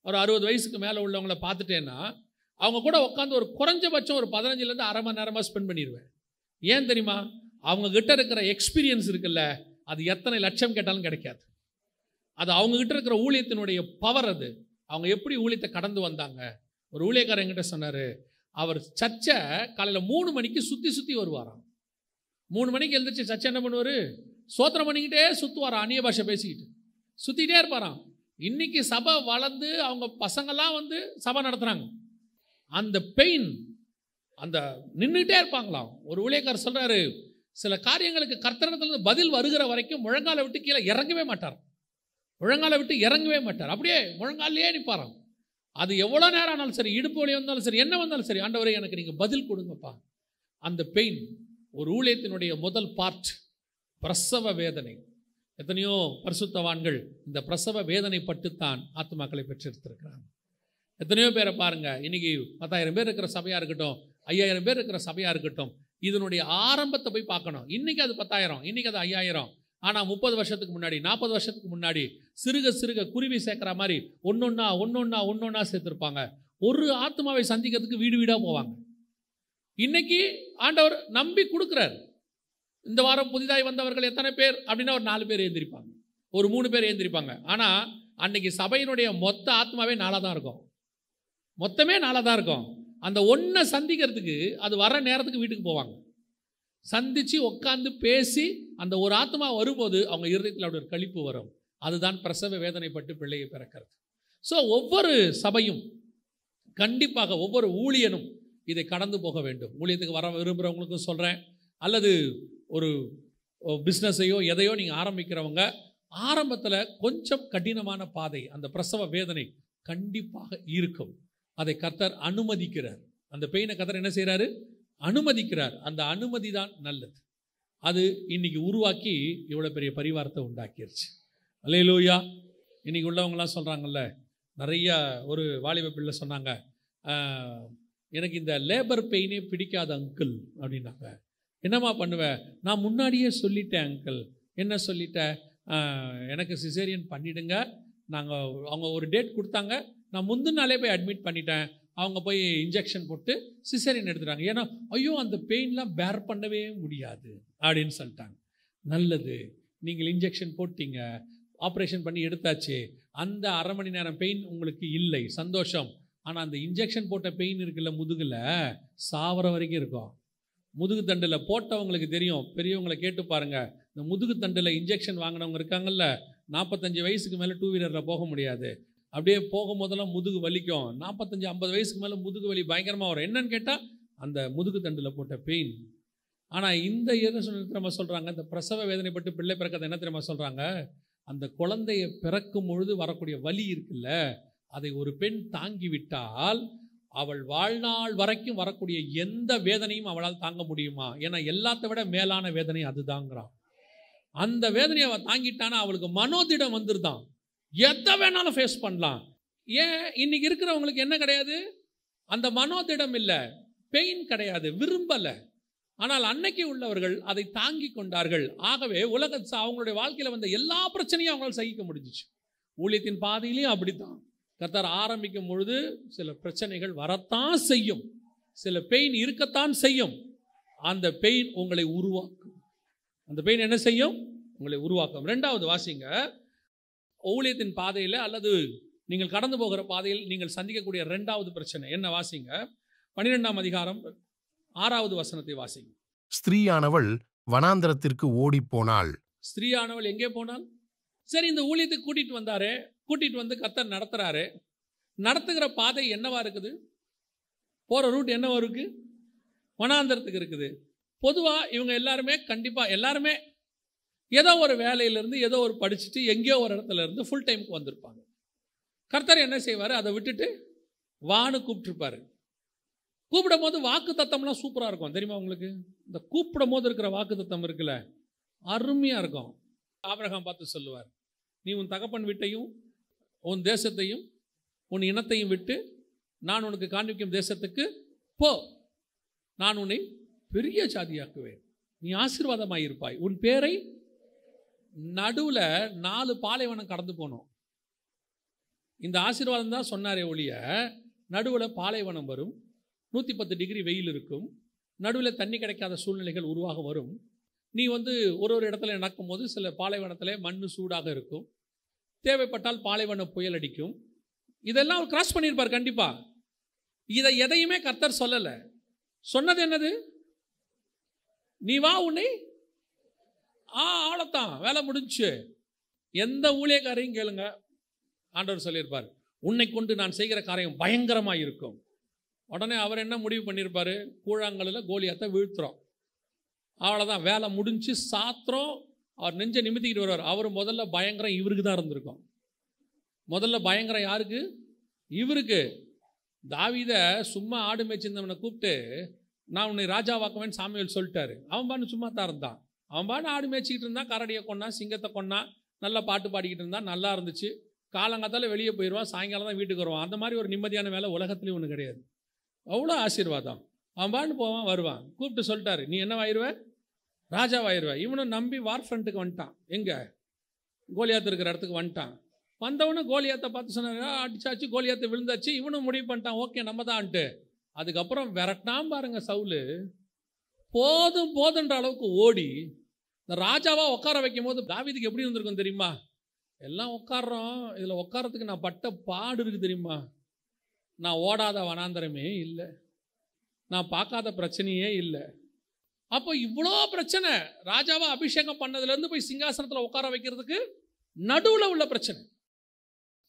ஒரு அறுபது வயசுக்கு மேலே உள்ளவங்கள பார்த்துட்டேன்னா அவங்க கூட உட்காந்து ஒரு குறைஞ்சபட்சம் ஒரு பதினஞ்சுலேருந்து அரை மணி நேரமாக ஸ்பெண்ட் பண்ணிடுவேன். ஏன் தெரியுமா? அவங்க கிட்ட இருக்கிற எக்ஸ்பீரியன்ஸ் இருக்குல்ல அது எத்தனை லட்சம் கேட்டாலும் கிடைக்காது. அது அவங்கக்கிட்ட இருக்கிற ஊழியத்தினுடைய பவர் அது. அவங்க எப்படி ஊழியத்தை கடந்து வந்தாங்க? ஒரு ஊழியக்காரர் என்கிட்ட சொன்னார் அவர் சர்ச்சை காலையில் மூணு மணிக்கு சுற்றி சுற்றி வருவாராம். மூணு மணிக்கு எழுந்திரிச்சு சர்ச்சை என்ன பண்ணுவார்? சோத்திரம் பண்ணிக்கிட்டே சுற்றுவாராம் அந்நிய பாஷை பேசிக்கிட்டு. சுற்றிக்கிட்டே இருப்பாராம். இன்னைக்கு சபை வளர்ந்து அவங்க பசங்கள்லாம் வந்து சபை நடத்துகிறாங்க அந்த பெயின் அந்த நின்றுட்டே இருப்பாங்களாம். ஒரு ஊழியக்காரர் சொல்கிறாரு சில காரியங்களுக்கு கர்த்தனத்துலேருந்து பதில் வருகிற வரைக்கும் முழங்கால விட்டு கீழே இறங்கவே மாட்டார் முழங்கால விட்டு இறங்கவே மாட்டார். அப்படியே முழங்காலே நிற்பாராம். அது எவ்வளோ நேரம் ஆனாலும் சரி இடுப்பு வழி வந்தாலும் சரி என்ன வந்தாலும் சரி ஆண்டவரே எனக்கு நீங்கள் பதில் கொடுங்கப்பா. அந்த பெயின் ஒரு ஊழியத்தினுடைய முதல் பார்ட் பிரசவ வேதனை. எத்தனையோ பரிசுத்தவான்கள் இந்த பிரசவ வேதனை பட்டுத்தான் ஆத்மாக்களை பெற்றெடுத்திருக்கிறாங்க எத்தனையோ பேரை பாருங்கள் இன்றைக்கி பத்தாயிரம் பேர் இருக்கிற சபையாக இருக்கட்டும் ஐயாயிரம் பேர் இருக்கிற சபையாக இருக்கட்டும் இதனுடைய ஆரம்பத்தை போய் பார்க்கணும். இன்னைக்கு அது பத்தாயிரம் இன்னைக்கு அது ஐயாயிரம். ஆனால் முப்பது வருஷத்துக்கு முன்னாடி நாற்பது வருஷத்துக்கு முன்னாடி சிறுக சிறுக குருவி சேர்க்குற மாதிரி ஒன்னொன்னா ஒன்னொன்னா ஒன்னொன்னா சேர்த்துருப்பாங்க. ஒரு ஆத்மாவை சந்திக்கிறதுக்கு வீடு வீடாக போவாங்க. இன்னைக்கு ஆண்டவர் நம்பி கொடுக்குறாரு. இந்த வாரம் புதிதாய் வந்தவர்கள் எத்தனை பேர் அப்படின்னா ஒரு நாலு பேர் எழுந்திருப்பாங்க ஒரு மூணு பேர் எழுந்திருப்பாங்க ஆனால் அன்னைக்கு சபையினுடைய மொத்த ஆத்மாவே நாளாக தான் இருக்கும். மொத்தமே நாளாக தான் இருக்கும். அந்த ஒன்றை சந்திக்கிறதுக்கு அது வர நேரத்துக்கு வீட்டுக்கு போவாங்க. சந்தித்து உட்காந்து பேசி அந்த ஒரு ஆத்மா வரும்போது அவங்க இருதயத்தில் அவருடைய ஒரு கழிப்பு வரும். அதுதான் பிரசவ வேதனைப்பட்டு பிள்ளையை பிறக்கிறது. ஸோ ஒவ்வொரு சபையும் கண்டிப்பாக ஒவ்வொரு ஊழியனும் இதை கடந்து போக வேண்டும். ஊழியத்துக்கு வர விரும்புகிறவங்களுக்கும் சொல்கிறேன் அல்லது ஒரு பிஸ்னஸையோ எதையோ நீங்கள் ஆரம்பிக்கிறவங்க ஆரம்பத்தில் கொஞ்சம் கடினமான பாதை அந்த பிரசவ வேதனை கண்டிப்பாக இருக்கும். அதை கத்தர் அனுமதிக்கிறார். அந்த பெயினை கத்தர் என்ன செய்கிறாரு அனுமதிக்கிறார். அந்த அனுமதி தான் நல்லது. அது இன்னைக்கு உருவாக்கி இவ்வளோ பெரிய பரிவாரத்தை உண்டாக்கிருச்சு. அல்லையிலூயா இன்னைக்கு உள்ளவங்களாம் சொல்கிறாங்கல்ல நிறைய ஒரு வாலிப பிள்ளை சொன்னாங்க எனக்கு இந்த லேபர் பெயினே பிடிக்காத அங்கிள் அப்படின்னாங்க. என்னம்மா பண்ணுவேன் நான் முன்னாடியே சொல்லிட்டேன் அங்கிள் என்ன சொல்லிட்டேன் எனக்கு சிசேரியன் பண்ணிடுங்க. நாங்கள் அவங்க ஒரு டேட் கொடுத்தாங்க. நான் முந்தின நாளே போய் அட்மிட் பண்ணிட்டேன். அவங்க போய் இன்ஜெக்ஷன் போட்டு சிசரின் எடுத்துட்டாங்க. ஏன்னா ஐயோ அந்த பெயின்லாம் பேர் பண்ணவே முடியாது அப்படின்னு சொல்லிட்டாங்க. நல்லது. நீங்கள் இன்ஜெக்ஷன் போட்டீங்க. ஆப்ரேஷன் பண்ணி எடுத்தாச்சு. அந்த அரை மணி நேரம் பெயின் உங்களுக்கு இல்லை. சந்தோஷம். ஆனால் அந்த இன்ஜெக்ஷன் போட்ட பெயின் இருக்குல்ல முதுகில் சாவர வரைக்கும் இருக்கும். முதுகு தண்டில் போட்டவங்களுக்கு தெரியும். பெரியவங்களை கேட்டு பாருங்கள் இந்த முதுகு தண்டில் இன்ஜெக்ஷன் வாங்கினவங்க இருக்காங்கல்ல நாற்பத்தஞ்சு வயசுக்கு மேலே டூ வீலரில் போக முடியாது. அப்படியே போகும்போதெல்லாம் முதுகு வலிக்கும். நாற்பத்தஞ்சு ஐம்பது வயசுக்கு மேலே முதுகு வலி பயங்கரமாக வரும். என்னன்னு கேட்டால் அந்த முதுகு தண்டில் போட்ட பெயின் ஆனால் இந்த என்ன சொல்ல தெரியுமா சொல்கிறாங்க இந்த பிரசவ வேதனைப்பட்டு பிள்ளை பிறக்கதை என்ன தெரியுமா சொல்கிறாங்க அந்த குழந்தைய பிறக்கும் பொழுது வரக்கூடிய வலி இருக்குல்ல அதை ஒரு பெண் தாங்கி விட்டால் அவள் வாழ்நாள் வரைக்கும் வரக்கூடிய எந்த வேதனையும் அவளால் தாங்க முடியுமா? ஏன்னா எல்லாத்த விட மேலான வேதனை அதுதாங்கிறான். அந்த வேதனையை அவள் தாங்கிட்டானா அவளுக்கு மனோதிடம் வந்துருதான். எதை வேணாலும் ஃபேஸ் பண்ணலாம். ஏன்? இன்னைக்கு இருக்கிறவங்களுக்கு என்ன கிடையாது? அந்த மனோதிடம் இல்லை. பெயின் கிடையாது. விரும்பலை. ஆனால் அன்னைக்கு உள்ளவர்கள் அதை தாங்கி கொண்டார்கள். ஆகவே உலக அவங்களுடைய வாழ்க்கையில் வந்த எல்லா பிரச்சனையும் அவங்களால் சகிக்க முடிஞ்சிச்சு. ஊழியத்தின் பாதையிலையும் அப்படித்தான். கர்த்தர் ஆரம்பிக்கும் பொழுது சில பிரச்சனைகள் வரத்தான் செய்யும். சில பெயின் இருக்கத்தான் செய்யும். அந்த பெயின் உங்களை உருவாக்கும். அந்த பெயின் என்ன செய்யும்? உங்களை உருவாக்கும். ரெண்டாவது வாசிங்க. ஊழியத்தின் பாதையில் அல்லது நீங்கள் கடந்து போகிற பாதையில் நீங்கள் சந்திக்கக்கூடிய ரெண்டாவது பிரச்சனை. என்ன வாசிங்க? பன்னிரெண்டாம் அதிகாரம் ஆறாவது வசனத்தை வாசிங்க. ஸ்திரீயானவள் வனாந்தரத்திற்கு ஓடிப்போனாள் ஸ்திரீயானவள் எங்கே போனால் சரி இந்த ஊழியத்துக்கு கூட்டிட்டு வந்தாரு. கூட்டிட்டு வந்து கத்தர் நடத்துறாரு. நடத்துகிற பாதை என்னவா இருக்குது? போற ரூட் என்னவா இருக்கு? வனாந்தரத்துக்கு இருக்குது. பொதுவா இவங்க எல்லாருமே கண்டிப்பா எல்லாருமே ஏதோ ஒரு வேலையிலேருந்து ஏதோ ஒரு படிச்சுட்டு எங்கேயோ ஒரு இடத்துல இருந்து ஃபுல் டைமுக்கு வந்திருப்பாங்க. கர்த்தர் என்ன செய்வார்? அதை விட்டுட்டு வான்னு கூப்பிட்டுருப்பார். கூப்பிடும் போது வாக்கு தத்தம்லாம் சூப்பராக இருக்கும். தெரியுமா உங்களுக்கு? இந்த கூப்பிடும் போது இருக்கிற வாக்கு தத்தம் இருக்குல்ல? அருமையாக இருக்கும். ஆபிரகாம் பார்த்து சொல்லுவார் நீ உன் தகப்பன் வீட்டையும் உன் தேசத்தையும் உன் இனத்தையும் விட்டு நான் உனக்கு காண்பிக்கும் தேசத்துக்கு போ. நான் உன்னை பெரிய ஜாதியாக்குவேன். நீ ஆசீர்வாதமாக இருப்பாய் உன் பேரை நடுவில் நாலு பாலைவனம் கடந்து போனோம். இந்த ஆசீர்வாதம் தான் சொன்னாரே ஒழிய நடுவில் பாலைவனம் வரும் நூற்றி பத்து டிகிரி வெயில் இருக்கும் நடுவில் தண்ணி கிடைக்காத சூழ்நிலைகள் உருவாக வரும். நீ வந்து ஒரு ஒரு இடத்துல நடக்கும்போது சில பாலைவனத்தில் மண் சூடாக இருக்கும். தேவைப்பட்டால் பாலைவன புயல் அடிக்கும். இதெல்லாம் அவர் கிராஸ் பண்ணியிருப்பார் கண்டிப்பாக இதை எதையுமே கர்த்தர் சொல்லலை. சொன்னது என்னது? நீ வா உன்னை ஆ ஆளத்தான் வேலை முடிஞ்சுச்சு எந்த ஊழியக்காரையும் கேளுங்க. ஆண்டவர் சொல்லியிருப்பார் உன்னை கொண்டு நான் செய்கிற காரியம் பயங்கரமாக இருக்கும். உடனே அவர் என்ன முடிவு பண்ணியிருப்பார்? கூழாங்கல்லில் கோலியாத்தை வீழ்த்துறோம். அவ்வளோதான் வேலை முடிஞ்சு சாத்திரம். அவர் நெஞ்சை நிமித்திக்கிட்டு வருவார். அவர் முதல்ல பயங்கரம் இவருக்கு தான் இருந்திருக்கும். முதல்ல பயங்கரம் யாருக்கு? இவருக்கு. தாவித சும்மா ஆடு மேய்ச்சிருந்தவனை கூப்பிட்டு நான் உன்னை ராஜாவாக்குவேன்னு சாமியல் சொல்லிட்டாரு. அவன் பாட்டு சும்மா தான் இருந்தான். அவன் பாட்டு ஆடு மேய்ச்சிக்கிட்டு இருந்தான் கரடியை கொண்டான் சிங்கத்தை கொண்டான் நல்லா பாட்டு பாடிக்கிட்டு இருந்தான் நல்லா இருந்துச்சு. காலங்காத்தால் வெளியே போயிடுவான் சாயங்காலம் தான் வீட்டுக்கு வருவான். அந்த மாதிரி ஒரு நிம்மதியான வேலை உலகத்துலேயும் ஒன்று கிடையாது. அவ்வளோ ஆசீர்வாதம். அவன் பாட்டு போவான் வருவான். கூப்பிட்டு சொல்லிட்டாரு நீ என்ன என்னவாயிருவ ராஜாவாயிருவ இவனும் நம்பி வார் ஃப்ரண்ட்டுக்கு வந்துட்டான். எங்கே? கோலியாத்து இருக்கிற இடத்துக்கு வந்துட்டான். வந்தவொடனே கோலியாத்தை பார்த்து சொன்னாங்க அடிச்சாச்சு கோலியாத்தை விழுந்தாச்சு. இவனும் முடிவு பண்ணிட்டான் ஓகே நம்ம தான்ட்டு. அதுக்கப்புறம் விரட்டாம் பாருங்க சவுலு. போதும் போதுன்ற அளவுக்கு ஓடி இந்த ராஜாவாக உட்கார வைக்கும் போது தாவிதுக்கு எப்படி இருந்திருக்கும் தெரியுமா? எல்லாம் உட்காடுறோம் இதில் உட்காரத்துக்கு நான் பட்ட பாடு இருக்குது தெரியுமா? நான் ஓடாத வனாந்தரமே இல்லை. நான் பார்க்காத பிரச்சனையே இல்லை. அப்போ இவ்வளோ பிரச்சனை ராஜாவை அபிஷேகம் பண்ணதுலேருந்து போய் சிங்காசனத்தில் உட்கார வைக்கிறதுக்கு நடுவில் உள்ள பிரச்சனை.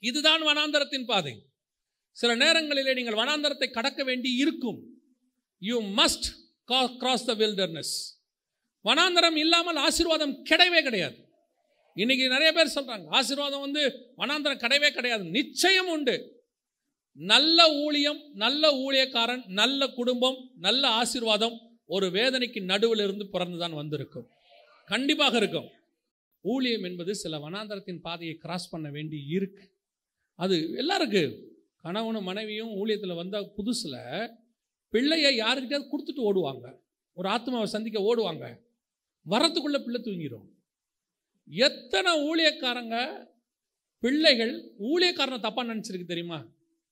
இதுதான் வனாந்தரத்தின் பாதை. சில நேரங்களிலே நீங்கள் வனாந்தரத்தை கடக்க வேண்டி இருக்கும். You must cross the wilderness வனாந்தரம் இல்லாமல் ஆசீர்வாதம் கிடையவே கிடையாது. இன்னைக்கு நிறைய பேர் சொல்கிறாங்க ஆசீர்வாதம் வந்து வனாந்தரம் கிடையவே கிடையாது. நிச்சயம் உண்டு. நல்ல ஊழியம் நல்ல ஊழியக்காரன் நல்ல குடும்பம் நல்ல ஆசீர்வாதம் ஒரு வேதனைக்கு நடுவில் இருந்து பிறந்துதான் வந்திருக்கும். கண்டிப்பாக இருக்கும். ஊழியம் என்பது சில வனாந்தரத்தின் பாதையை கிராஸ் பண்ண வேண்டி இருக்கு. அது எல்லாருக்கு கணவனும் மனைவியும் ஊழியத்தில் வந்தால் புதுசில் பிள்ளையை யாருக்கிட்டயாவது கொடுத்துட்டு ஓடுவாங்க. ஒரு ஆத்மாவை சந்திக்க ஓடுவாங்க. வரத்துக்குள்ள பிள்ளை தூங்கிடும். எத்தனை ஊழியக்காரங்க பிள்ளைகள் ஊழியக்காரனை தப்பாக நினச்சிருக்கு தெரியுமா?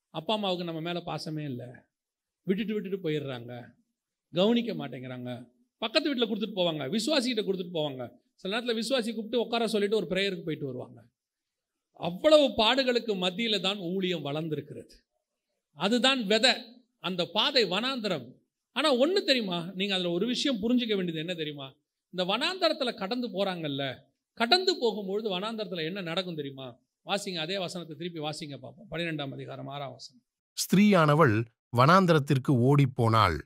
அப்பா அம்மாவுக்கு நம்ம மேலே பாசமே இல்லை. விட்டுட்டு விட்டுட்டு போயிடுறாங்க. கவனிக்க மாட்டேங்கிறாங்க. பக்கத்து வீட்டில் கொடுத்துட்டு போவாங்க. விசுவாசிகிட்ட கொடுத்துட்டு போவாங்க. சில நேரத்தில் விசுவாசி கூப்பிட்டு உட்கார சொல்லிட்டு ஒரு ப்ரேயருக்கு போயிட்டு வருவாங்க. அவ்வளவு பாடுகளுக்கு மத்தியில் தான் ஊழியம் வளர்ந்துருக்கிறது. அதுதான் விதை. அந்த பாதை வனாந்தரம். ஆனால் ஒன்று தெரியுமா? நீங்கள் அதில் ஒரு விஷயம் புரிஞ்சுக்க வேண்டியது என்ன தெரியுமா? இந்த வனாந்தரத்தில் கடந்து போகிறாங்கல்ல கடந்து போகும்பொழுது வனாந்தரத்தில் என்ன நடக்கும் தெரியுமா? வாசிங்க அதே வசனத்தை திருப்பி வாசிங்க பார்ப்போம். பன்னிரெண்டாம் அதிகாரம் ஆறாம் வசனம். ஸ்திரீயானவள் வனாந்தரத்திற்கு ஓடிப்போனாள்.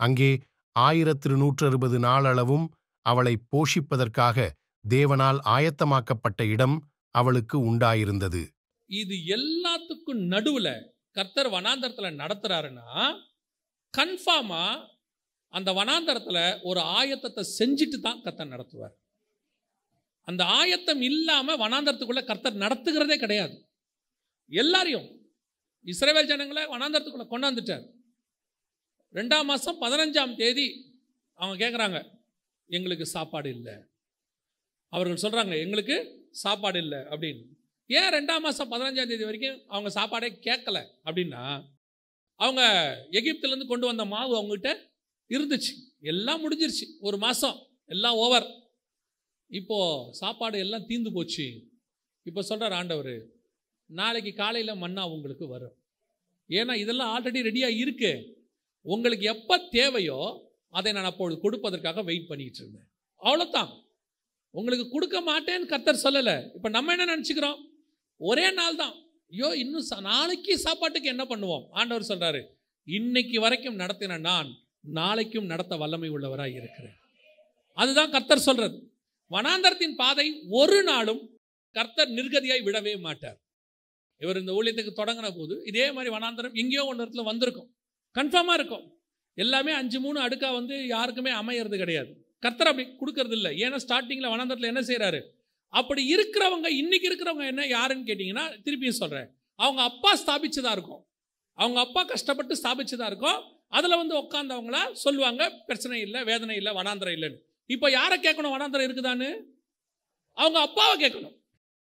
அங்கே ஆயிரத்து நூற்றறுபது நாளளவும் அவளை போஷிப்பதற்காக தேவனால் ஆயத்தமாக்கப்பட்ட இடம் அவளுக்கு உண்டாயிருந்தது. இது எல்லாத்துக்கும் நடுவில் கர்த்தர் வனாந்தரத்தில் நடத்துறாருன்னா கன்ஃபார்மாக அந்த வனாந்தரத்தில் ஒரு ஆயத்தத்தை செஞ்சுட்டு தான் கர்த்தர் நடத்துவார். அந்த ஆயத்தம் இல்லாமல் வனாந்தரத்துக்குள்ளே கர்த்தர் நடத்துகிறதே கிடையாது. எல்லாரையும் இஸ்ரேவேல் ஜனங்களை வனாந்தரத்துக்குள்ளே கொண்டாந்துட்டார். ரெண்டாம் மாதம் பதினஞ்சாம் தேதி அவங்க கேட்குறாங்க எங்களுக்கு சாப்பாடு இல்லை. அவர்கள் சொல்கிறாங்க எங்களுக்கு சாப்பாடு இல்லை அப்படின்னு. ஏன் ரெண்டாம் மாதம் பதினஞ்சாம் தேதி வரைக்கும் அவங்க சாப்பாடே கேட்கல அப்படின்னா அவங்க எகிப்துலேருந்து கொண்டு வந்த மாவு அவங்ககிட்ட இருந்துச்சு. எல்லாம் முடிஞ்சிருச்சு. ஒரு மாதம் எல்லாம் ஓவர். இப்போது சாப்பாடு எல்லாம் தீந்து போச்சு. இப்போ சொல்கிறார் ஆண்டவர் நாளைக்கு காலையில் மண்ணா உங்களுக்கு வரும். ஏன்னா இதெல்லாம் ஆல்ரெடி ரெடியாக இருக்கு. உங்களுக்கு எப்போ தேவையோ அதை நான் அப்பொழுது கொடுப்பதற்காக வெயிட் பண்ணிக்கிட்டு இருந்தேன். அவ்வளோதான் உங்களுக்கு கொடுக்க மாட்டேன்னு கர்த்தர் சொல்லலை. இப்போ நம்ம என்ன நினச்சிக்கிறோம்? ஒரே நாள் தான். ஐயோ இன்னும் சா- நாளைக்கு சாப்பாட்டுக்கு என்ன பண்ணுவோம்? ஆண்டவர் சொல்கிறாரு இன்னைக்கு வரைக்கும் நடத்தின நான் நாளைக்கும் நடத்த வல்லமை உள்ளவராக இருக்கிறேன். அதுதான் கர்த்தர் சொல்கிறது வனாந்தரத்தின் பாதை ஒரு நாளும் கர்த்தர் நிர்கதியாய் விடவே மாட்டார். இவர் இந்த ஊழியத்துக்கு தொடங்கின போது இதே மாதிரி வனாந்தரம் எங்கேயோ ஒன்று இடத்துல வந்திருக்கும். கன்ஃபார்மாக இருக்கும். எல்லாமே அஞ்சு மூணு அடுக்கா வந்து யாருக்குமே அமையிறது கிடையாது. கர்த்தர் அப்படி கொடுக்கறது இல்லை ஏன்னா ஸ்டார்டிங்கில் வனாந்தரத்தில் என்ன செய்கிறாரு அப்படி இருக்கிறவங்க இன்னைக்கு இருக்கிறவங்க என்ன யாருன்னு கேட்டிங்கன்னா திருப்பியும் சொல்கிறேன் அவங்க அப்பா ஸ்தாபிச்சதாக இருக்கும். அவங்க அப்பா கஷ்டப்பட்டு ஸ்தாபிச்சதாக இருக்கும். அதில் வந்து உட்காந்தவங்களா சொல்லுவாங்க பிரச்சனை இல்லை வேதனை இல்லை வனாந்திரம் இல்லைன்னு. இப்போ யாரை கேட்கணும் வனாந்திரம் இருக்குதான்னு? அவங்க அப்பாவை கேட்கணும்.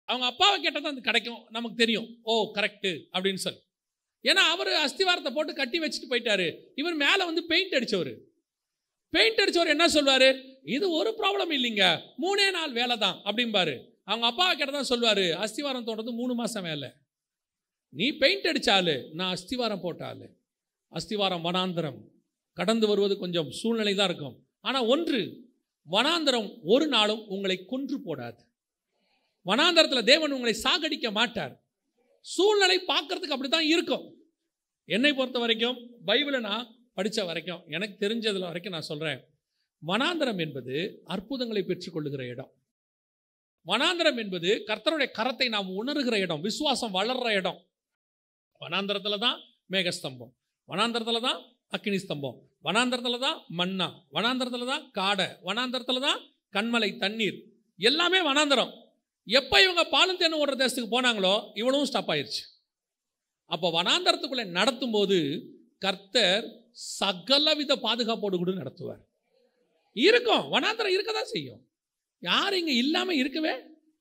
அவங்க அப்பாவை கேட்டால் தான் அது கிடைக்கும் நமக்கு தெரியும். ஓ கரெக்டு அப்படின்னு சொல்லி. ஏன்னா அவர் அஸ்திவாரத்தை போட்டு கட்டி வச்சுட்டு போயிட்டாரு. இவர் மேலே வந்து பெயிண்ட் அடித்தவர் பெயிண்ட் அடித்தவர் என்ன சொல்வார்? இது ஒரு ப்ராப்ளம் இல்லைங்க. மூணே நாள் வேலை தான் அப்படிம்பாரு. அவங்க அப்பா கிட்ட தான் சொல்லுவார் அஸ்திவாரம் தோன்றது மூணு மாதம் வேலை. நீ பெயிண்ட் அடித்தாலு நான் அஸ்திவாரம் போட்டாலு அஸ்திவாரம் வனாந்தரம். கடந்து வருவது கொஞ்சம் சூழ்நிலை தான் இருக்கும். ஆனால் ஒன்று வனாந்தரம் ஒரு நாளும் உங்களை கொன்று போடாது. வனாந்தரத்தில் தேவன் உங்களை சாகடிக்க மாட்டார். சூழ்நிலை பார்க்கறதுக்கு அப்படி தான் இருக்கும். என்னை பொறுத்த வரைக்கும் பைபிளை நான் படித்த வரைக்கும் எனக்கு தெரிஞ்சதில் வரைக்கும் நான் சொல்கிறேன் வனாந்தரம் என்பது அற்புதங்களை பெற்றுக்கொள்ளுகிற இடம். வனாந்தரம் என்பது கர்த்தருடைய கரத்தை நாம் உணர்கிற இடம் விசுவாசம் வளர்ற இடம். வனாந்தரத்தில் தான் மேகஸ்தம்பம் வனாந்தரத்தில் தான் அக்கினி ஸ்தம்பம் வனாந்தரத்தில் தான் மன்னா வனாந்தரத்தில் தான் காடை வனாந்தரத்தில் தான் கண்மலை தண்ணீர். எல்லாமே வனாந்தரம். எப்போ இவங்க பாலும் தேன் ஓடுற தேசத்துக்கு போனாங்களோ இவ்வளவும் ஸ்டாப் ஆயிடுச்சு அப்போ வனாந்தரத்துக்குள்ளே நடத்தும் போது கர்த்தர் சகலவித பாதுகாப்போடு கூட நடத்துவார். இருக்கும். வனாந்தரம் இருக்க தான் செய்யும். யார் இங்கே இல்லாமல் இருக்கவே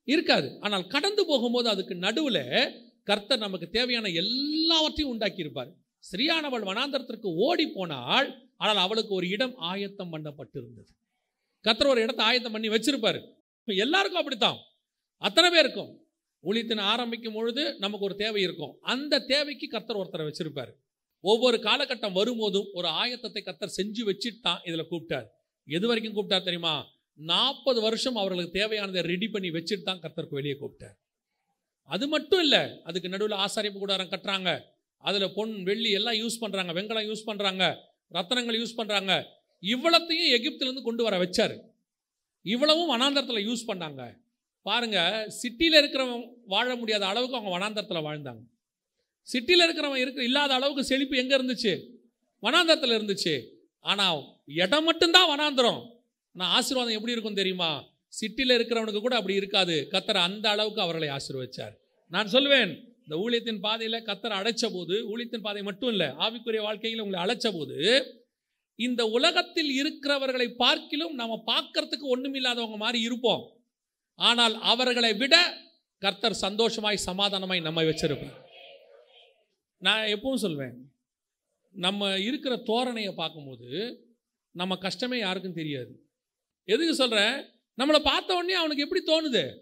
இருக்காது. ஆனால் கடந்து போகும்போது அதுக்கு நடுவில் கர்த்தர் நமக்கு தேவையான எல்லாவற்றையும் உண்டாக்கி இருப்பார் ஸ்ரீயானவள் வனாந்தரத்திற்கு ஓடி போனால் ஆனால் அவளுக்கு ஒரு இடம் ஆயத்தம் பண்ணப்பட்டிருந்தது. கர்த்தர் ஒரு இடத்தை ஆயத்தம் பண்ணி வச்சிருப்பாரு. எல்லாருக்கும் அப்படித்தான். அத்தனை பேருக்கும். ஊழியத்தின் ஆரம்பிக்கும் பொழுது நமக்கு ஒரு தேவை இருக்கும். அந்த தேவைக்கு கர்த்தர் ஒருத்தரை வச்சிருப்பார். ஒவ்வொரு காலகட்டம் வரும்போதும் ஒரு ஆயத்தத்தை கர்த்தர் செஞ்சு வச்சுட்டு தான் இதில் கூப்பிட்டார். எது வரைக்கும் கூப்பிட்டார் தெரியுமா? நாற்பது வருஷம் அவர்களுக்கு தேவையானதை ரெடி பண்ணி வச்சுட்டு தான் கர்த்தருக்கு வெளியே கூப்பிட்டார். அது மட்டும் இல்லை அதுக்கு நடுவில் ஆசாரிப்பு கூடாரம் கட்டுறாங்க. அதில் பொன் வெள்ளி எல்லாம் யூஸ் பண்ணுறாங்க வெங்கலம் யூஸ் பண்ணுறாங்க ரத்தனங்கள் யூஸ் பண்ணுறாங்க இவ்வளத்தையும் எகிப்திலேருந்து கொண்டு வர வச்சார். இவ்வளவும் வனாந்தரத்தில் யூஸ் பண்ணாங்க. பாருங்க சிட்டியில் இருக்கிறவங்க வாழ முடியாத அளவுக்கு அவங்க வனாந்தரத்தில் வாழ்ந்தாங்க. சிட்டியில் இருக்கிறவங்க இருக்கிற இல்லாத அளவுக்கு செழிப்பு எங்கே இருந்துச்சு? வனாந்தரத்தில் இருந்துச்சு. ஆனால் இடம் மட்டும்தான் வனாந்திரம். ஆனால் ஆசீர்வாதம் எப்படி இருக்கும் தெரியுமா? சிட்டியில் இருக்கிறவனுக்கு கூட அப்படி இருக்காது. கத்தர் அந்த அளவுக்கு அவர்களை ஆசீர்வச்சார் நான் சொல்லுவேன் இந்த ஊழியத்தின் பாதையில் கத்தரை அழைச்ச போது ஊழியத்தின் பாதை மட்டும் இல்லை ஆவிக்குரிய வாழ்க்கையில் உங்களை அழைச்ச போது இந்த உலகத்தில் இருக்கிறவர்களை பார்க்கிலும் நம்ம பார்க்கறதுக்கு ஒன்றுமில்லாதவங்க மாதிரி இருப்போம். ஆனால் அவர்களை விட கர்த்தர் சந்தோஷமாய் சமாதானமாய் நம்மை வச்சிருப்பார். நான் எப்பவும் சொல்வேன் நம்ம இருக்கிற தோரணையை பார்க்கும்போது நம்ம கஷ்டமே யாருக்கும் தெரியாது. எதுக்கு சொல்கிறேன் நம்மளை பார்த்த உடனே அவனுக்கு எப்படி தோணுது?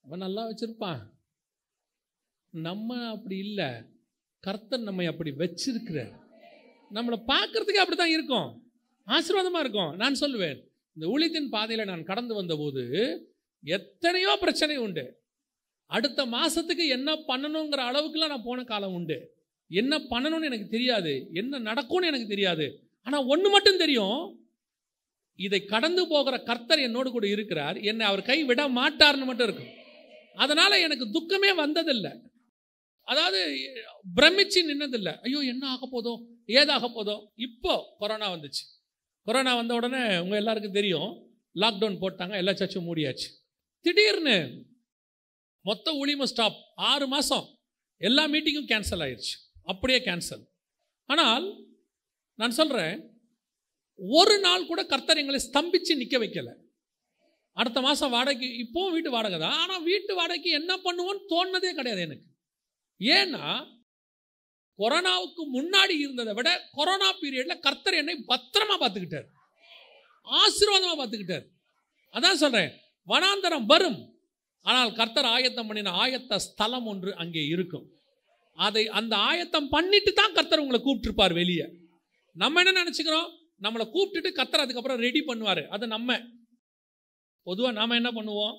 அவன் நல்லா வச்சுருப்பான். நம்ம அப்படி இல்லை. கர்த்தன் நம்மை அப்படி வச்சிருக்கிறார். நம்மளை பார்க்கறதுக்கு அப்படி தான் இருக்கும். ஆசீர்வாதமாக இருக்கும். நான் சொல்லுவேன் இந்த ஊழியத்தின் பாதையில் நான் கடந்து வந்தபோது எத்தனையோ பிரச்சனை உண்டு. அடுத்த மாதத்துக்கு என்ன பண்ணணுங்கிற அளவுக்குலாம் நான் போன காலம் உண்டு. என்ன பண்ணணும்னு எனக்கு தெரியாது. என்ன நடக்கும்னு எனக்கு தெரியாது. ஆனால் ஒன்று மட்டும் தெரியும். இதை கடந்து போகிற கர்த்தர் என்னோடு கூட இருக்கிறார். என்னை அவர் கை விட மாட்டார்னு மட்டும் இருக்கும் அதனால எனக்கு துக்கமே வந்ததில்லை. அதாவது பிரமிச்சு நின்னதில்லை. ஐயோ என்ன ஆக போதோ ஏதாக போதோ. இப்போ கொரோனா வந்துச்சு. கொரோனா வந்த உடனே உங்க எல்லாருக்கும் தெரியும். லாக்டவுன் போட்டாங்க எல்லா சர்ச்சும் மூடியாச்சு. திடீர்னு மொத்த ஊழியமும் ஸ்டாப் ஆறு மாதம் எல்லா மீட்டிங்கும் கேன்சல் ஆயிடுச்சு அப்படியே கேன்சல் ஆனால் நான் சொல்கிறேன் ஒரு நாள் கூட கர்த்தர் எங்களை ஸ்தம்பித்து நிற்க வைக்கலை. அடுத்த மாதம் வாடகைக்கு இப்போவும் வீட்டு வாடகை தான். ஆனால் வீட்டு வாடகைக்கு என்ன பண்ணுவோன்னு தோணுனதே கிடையாது எனக்கு. ஏன்னா கொரோனாவுக்கு முன்னாடி இருந்ததை விட கொரோனா பீரியடில் கர்த்தர் என்னை பத்திரமா பார்த்துக்கிட்டார். ஆசீர்வாதமாக பார்த்துக்கிட்டார். அதான் சொல்கிறேன் வனாந்தரம் வரும். ஆனால் கர்த்தர் ஆயத்தம் பண்ணின ஆயத்த ஸ்தலம் ஒன்று அங்கே இருக்கும். அதை அந்த ஆயத்தம் பண்ணிட்டு தான் கர்த்தர் உங்களை கூப்பிட்டுருப்பார் வெளியே. நம்ம என்ன நினச்சிக்கிறோம்? நம்மளை கூப்பிட்டுட்டு கர்த்தர் அதுக்கப்புறம் ரெடி பண்ணுவார். அது நம்ம. பொதுவாக நாம் என்ன பண்ணுவோம்?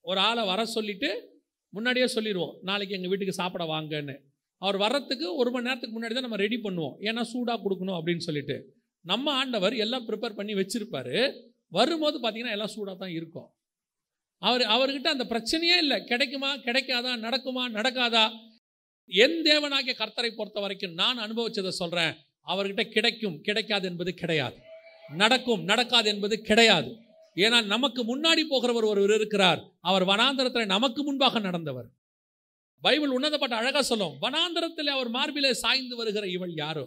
ஒரு ஆளை வர சொல்லிட்டு முன்னாடியே சொல்லிடுவோம் நாளைக்கு எங்கள் வீட்டுக்கு சாப்பிட வாங்கன்னு. அவர் வர்றதுக்கு ஒரு மணி நேரத்துக்கு முன்னாடி தான் நம்ம ரெடி பண்ணுவோம். ஏன்னா சூடாக கொடுக்கணும் அப்படின்னு சொல்லிட்டு. நம்ம ஆண்டவர் எல்லாம் ப்ரிப்பேர் பண்ணி வச்சுருப்பார். வரும்போது பார்த்தீங்கன்னா எல்லாம் சூடாக தான் இருக்கும். அவர் அவர்கிட்ட அந்த பிரச்சனையே இல்லை. கிடைக்குமா? கிடைக்காதா? நடக்குமா? நடக்காதா? என் தேவனாகிய கர்த்தரை பொறுத்த வரைக்கும் நான் அனுபவிச்சதை சொல்கிறேன் அவர்கிட்ட கிடைக்கும் கிடைக்காது என்பது கிடையாது. நடக்கும் நடக்காது என்பது கிடையாது. ஏன்னா நமக்கு முன்னாடி போகிறவர் ஒருவர் இருக்கிறார். அவர் வனாந்தரத்தில் நமக்கு முன்பாக நடந்தவர். பைபிள் உன்னதப்பட்ட அழகாக சொல்லும் வனாந்தரத்தில் அவர் மார்பிலே சாய்ந்து வருகிற இவள் யாரோ?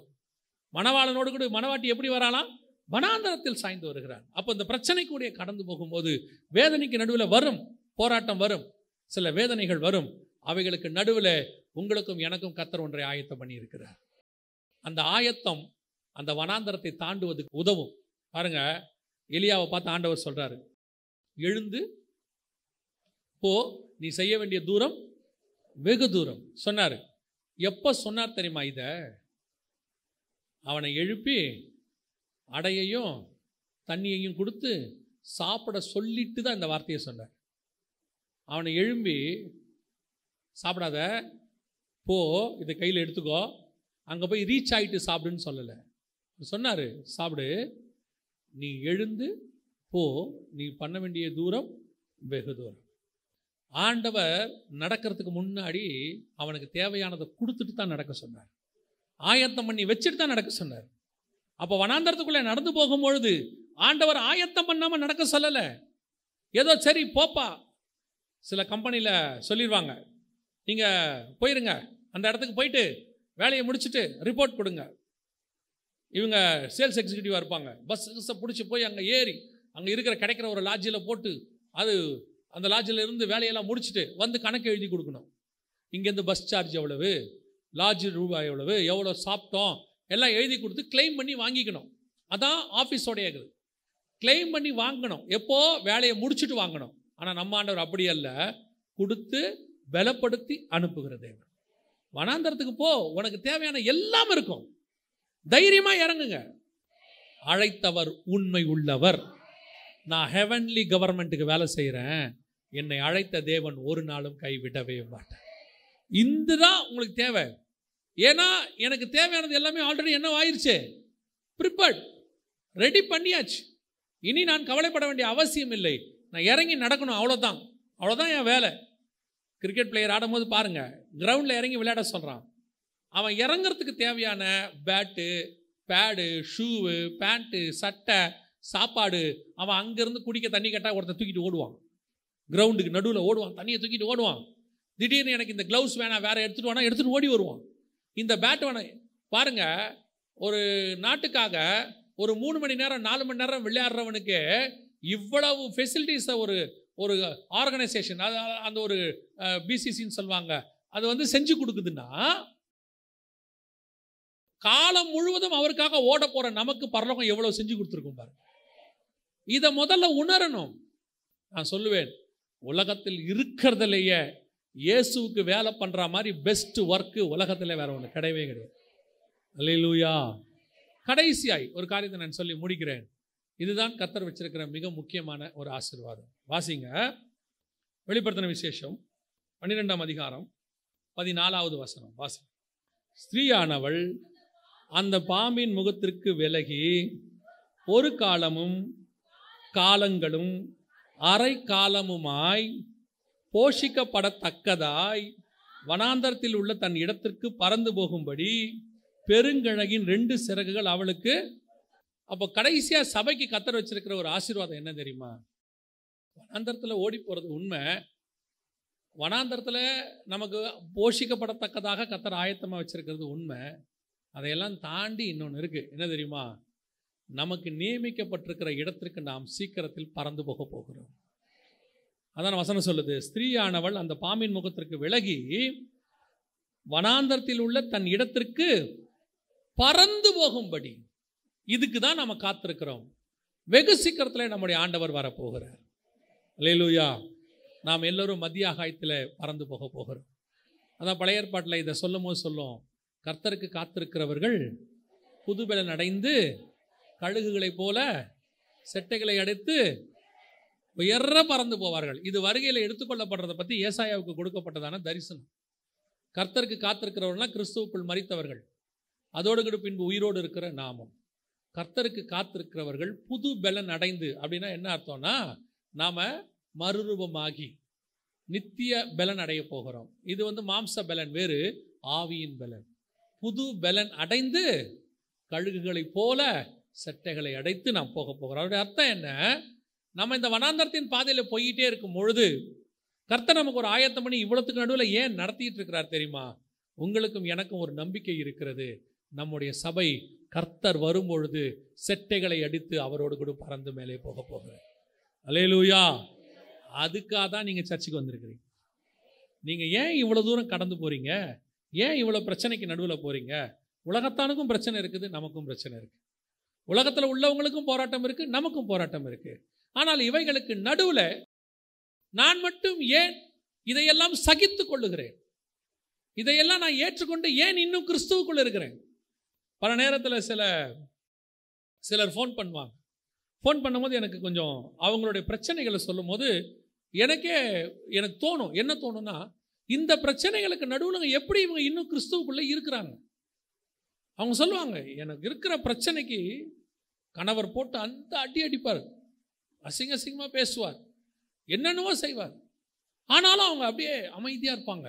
மணவாளனோடு கூட மணவாட்டி எப்படி வராலாம் வனாந்தரத்தில் சாய்ந்து வருகிறார் அப்போ இந்த பிரச்சனை கூடிய கடந்து போகும்போது வேதனைக்கு நடுவில் வரும் போராட்டம் வரும் சில வேதனைகள் வரும். அவைகளுக்கு நடுவில் உங்களுக்கும் எனக்கும் கத்தர் ஒன்றை ஆயத்தம் பண்ணியிருக்கிறார். அந்த ஆயத்தம் அந்த வனாந்தரத்தை தாண்டுவதுக்கு உதவும். பாருங்க எலியாவை பார்த்து ஆண்டவர் சொல்றாரு. எழுந்து போ நீ செய்ய வேண்டிய தூரம் வெகு தூரம். சொன்னார். எப்போ சொன்னார் தெரியுமா இதை? அவனை எழுப்பி அடையையும் தண்ணியையும் கொடுத்து சாப்பிட சொல்லிட்டு தான் இந்த வார்த்தையை சொன்னார். அவனை எழும்பி சாப்பிடாத போ இதை கையில் எடுத்துக்கோ. அங்கே போய் ரீச் ஆகிட்டு சாப்பிடுன்னு சொல்லலை. சொன்னார் சாப்பிடு நீ எழுந்து போ நீ பண்ண வேண்டிய தூரம் வெகு தூரம். ஆண்டவர் நடக்கிறதுக்கு முன்னாடி அவனுக்கு தேவையானதை கொடுத்துட்டு தான் நடக்க சொன்னார். ஆயத்தம் பண்ணி வச்சுட்டு தான் நடக்க சொன்னார். அப்போ வனாந்தரத்துக்குள்ளே நடந்து போகும்பொழுது ஆண்டவர் ஆயத்தம் பண்ணாமல் நடக்க சொல்லலை. ஏதோ சரி போப்பா. சில கம்பெனியில் சொல்லிடுவாங்க நீங்கள் போயிருங்க. அந்த இடத்துக்கு போயிட்டு வேலையை முடிச்சுட்டு ரிப்போர்ட் கொடுங்க. இவங்க சேல்ஸ் எக்ஸிக்யூட்டிவாக இருப்பாங்க. பஸ் பிடிச்சி போய் அங்கே ஏறி அங்கே இருக்கிற கிடைக்கிற ஒரு லாட்ஜில் போட்டு அது அந்த லாட்ஜில் இருந்து வேலையெல்லாம் முடிச்சுட்டு வந்து கணக்கு எழுதி கொடுக்கணும். இங்கேருந்து பஸ் சார்ஜ் எவ்வளவு? லாட்ஜ் ரூபாய் எவ்வளவு? எவ்வளோ சாப்பிட்டோம்? எல்லாம் எழுதி கொடுத்து கிளைம் பண்ணி வாங்கிக்கணும். அதான் ஆஃபீஸோடைய இது. கிளைம் பண்ணி வாங்கணும். எப்போ? வேலையை முடிச்சுட்டு வாங்கணும். ஆனால் நம்ம ஆண்டவர் அப்படி அல்ல. கொடுத்து பலப்படுத்தி அனுப்புகிற தேவன். வனாந்தரத்துக்கு போ. உனக்கு தேவையான எல்லாம் இருக்கும். தைரியமாக இறங்குங்க. அழைத்தவர் உண்மை உள்ளவர். நான் ஹெவன்லி கவர்மெண்ட்டுக்கு வேலை செய்கிறேன் என்னை அழைத்த தேவன் ஒரு நாளும் கைவிடவே மாட்டேன் இந்த தான் உங்களுக்கு தேவை. ஏன்னா எனக்கு தேவையானது எல்லாமே ஆல்ரெடி என்ன ஆயிடுச்சு ப்ரிப்பர்ட் ரெடி பண்ணியாச்சு. இனி நான் கவலைப்பட வேண்டிய அவசியம் இல்லை. நான் இறங்கி நடக்கணும். அவ்வளோதான் அவ்வளோதான் என் வேலை. கிரிக்கெட் பிளேயர் ஆடும்போது பாருங்கள் கிரவுண்டில் இறங்கி விளையாட சொல்கிறான் அவன் இறங்குறதுக்கு தேவையான பேட்டு பேடு ஷூவு பேண்ட்டு சட்டை சாப்பாடு அவன் அங்கேருந்து குடிக்க தண்ணி கேட்டால் ஒருத்தன் தூக்கிட்டு ஓடுவான். கிரவுண்டுக்கு நடுவில் ஓடுவான் தண்ணியை தூக்கிட்டு ஓடுவான். திடீர்னு எனக்கு இந்த க்ளவுஸ் வேணாம் வேறு எடுத்துகிட்டு வேணால் எடுத்துட்டு ஓடி வருவான். இந்த பேட் வேணாம் பாருங்கள் ஒரு நாட்டுக்காக ஒரு மூணு மணி நேரம் நாலு மணி நேரம் விளையாடுறவனுக்கு இவ்வளவு ஃபெசிலிட்டிஸை ஒரு ஒரு ஆர்கனைசேஷன் அது அந்த ஒரு பிசிசின்னு சொல்லுவாங்க. அது வந்து செஞ்சு கொடுக்குதுன்னா காலம் முழுவதும் அவருக்காக ஓட போகிற நமக்கு பரலோகம் எவ்வளோ செஞ்சு கொடுத்துருக்கும் பாருங்க இதை முதல்ல உணரணும். நான் சொல்லுவேன் உலகத்தில் இருக்கிறதுலையே இயேசுவுக்கு வேலை பண்ணுற மாதிரி பெஸ்ட் ஒர்க்கு உலகத்தில் வேற ஒன்று கிடையவே கிடையாது. அல்லையிலூயா கடைசியாய் ஒரு காரியத்தை நான் சொல்லி முடிக்கிறேன். இதுதான் கத்தர் வச்சிருக்கிற மிக முக்கியமான ஒரு ஆசீர்வாதம். வாசிங்க. வெளிப்படுத்தின விசேஷம் பன்னிரெண்டாம் அதிகாரம் பதினாலாவது வசனம். வாசி ஸ்திரீயானவள் அந்த பாம்பின் முகத்திற்கு விலகி ஒரு காலமும் காலங்களும் அரை காலமுமாய் போஷிக்கப்படத்தக்கதாய் வனாந்தரத்தில் உள்ள தன் இடத்திற்கு பறந்து போகும்படி பெருங்கிழகின் ரெண்டு சிறகுகள் அவளுக்கு அப்போ கடைசியாக சபைக்கு கத்தர் வச்சிருக்கிற ஒரு ஆசீர்வாதம் என்ன தெரியுமா? வனாந்தரத்தில் ஓடி போகிறது உண்மை. வனாந்தரத்தில் நமக்கு போஷிக்கப்படத்தக்கதாக கத்தர் ஆயத்தமாக வச்சிருக்கிறது உண்மை. அதையெல்லாம் தாண்டி இன்னொன்று இருக்குது என்ன தெரியுமா? நமக்கு நியமிக்கப்பட்டிருக்கிற இடத்திற்கு நாம் சீக்கிரத்தில் பறந்து போக போகிறோம். அதான் வசனம் சொல்லுது. ஸ்திரீயானவள் அந்த பாம்பின் முகத்திற்கு விலகி வனாந்தரத்தில் உள்ள தன் இடத்திற்கு பறந்து போகும்படி இதுக்கு தான் நம்ம காத்திருக்கிறோம். வெகு சீக்கிரத்தில் நம்முடைய ஆண்டவர் வரப்போகிறார். லேலூயா நாம் எல்லோரும் மத்திய ஆகாயத்தில் பறந்து போக போகிறோம். அதான் பழைய ஏற்பாட்டில் இதை சொல்லும் போது சொல்லும் கர்த்தருக்கு காத்திருக்கிறவர்கள் புதுபலன் அடைந்து கழுகுகளைப் போல செட்டைகளை அடைத்து உயர பறந்து போவார்கள். இது வருகையில் எடுத்துக்கொள்ளப்படுறதை பற்றி ஏசாயாவுக்கு கொடுக்கப்பட்டதான தரிசனம். கர்த்தருக்கு காத்திருக்கிறவர்கள்லாம் கிறிஸ்துவுக்குள் மறித்தவர்கள். அதோடு கூட பின்பு உயிரோடு இருக்கிற நாமம். கர்த்தருக்கு காத்திருக்கிறவர்கள் புது பலன் அடைந்து அப்படின்னா என்ன அர்த்தம்னா நாம் மறுரூபமாகி நித்திய பலன் அடைய போகிறோம். இது வந்து மாம்ச பலன் வேறு ஆவியின் பலன். புது பலன் அடைந்து கழுகுகளைப் போல செட்டைகளை அடைத்து நாம் போக போகிறோம். அவருடைய அர்த்தம் என்ன? நம்ம இந்த வனாந்தரத்தின் பாதையில் போயிட்டே இருக்கும் பொழுது கர்த்தர் நமக்கு ஒரு ஆயத்தம் பண்ணி இவ்வளோத்துக்கு நடுவில் ஏன் நடத்திட்டு இருக்கிறார் தெரியுமா? உங்களுக்கும் எனக்கும் ஒரு நம்பிக்கை இருக்கிறது. நம்முடைய சபை கர்த்தர் வரும் பொழுது செட்டைகளை அடித்து அவரோடு கூட பறந்து மேலே போக போகிறார் அலையலூயா அதுக்காக தான் நீங்கள் சர்ச்சுக்கு வந்திருக்கிறீங்க. நீங்கள் ஏன் இவ்வளோ தூரம் கடந்து போகிறீங்க ஏன் இவ்வளோ பிரச்சனைக்கு நடுவில் போகிறீங்க உலகத்தானுக்கும் பிரச்சனை இருக்குது நமக்கும் பிரச்சனை இருக்குது உலகத்தில் உள்ளவங்களுக்கும் போராட்டம் இருக்குது நமக்கும் போராட்டம் இருக்குது ஆனால் இவைகளுக்கு நடுவில் நான் மட்டும் ஏன் இதையெல்லாம் சகித்து கொள்ளுகிறேன்? இதையெல்லாம் நான் ஏற்றுக்கொண்டு ஏன் இன்னும் கிறிஸ்துவுக்குள் இருக்கிறேன்? பல நேரத்தில் சில சிலர் ஃபோன் பண்ணுவாங்க. ஃபோன் பண்ணும்போது எனக்கு கொஞ்சம் அவங்களுடைய பிரச்சனைகளை சொல்லும் போது எனக்கே எனக்கு தோணும். என்ன தோணும்னா இந்த பிரச்சனைகளுக்கு நடுவில் எப்படி இவங்க இன்னும் கிறிஸ்துவுக்குள்ளே இருக்கிறாங்க? அவங்க சொல்லுவாங்க எனக்கு இருக்கிற பிரச்சனைக்கு கணவர் போட்டு அந்த அடி அடிப்பார். அசிங்க அசிங்கமாக பேசுவார். என்னென்னவோ செய்வார். ஆனாலும் அவங்க அப்படியே அமைதியாக இருப்பாங்க.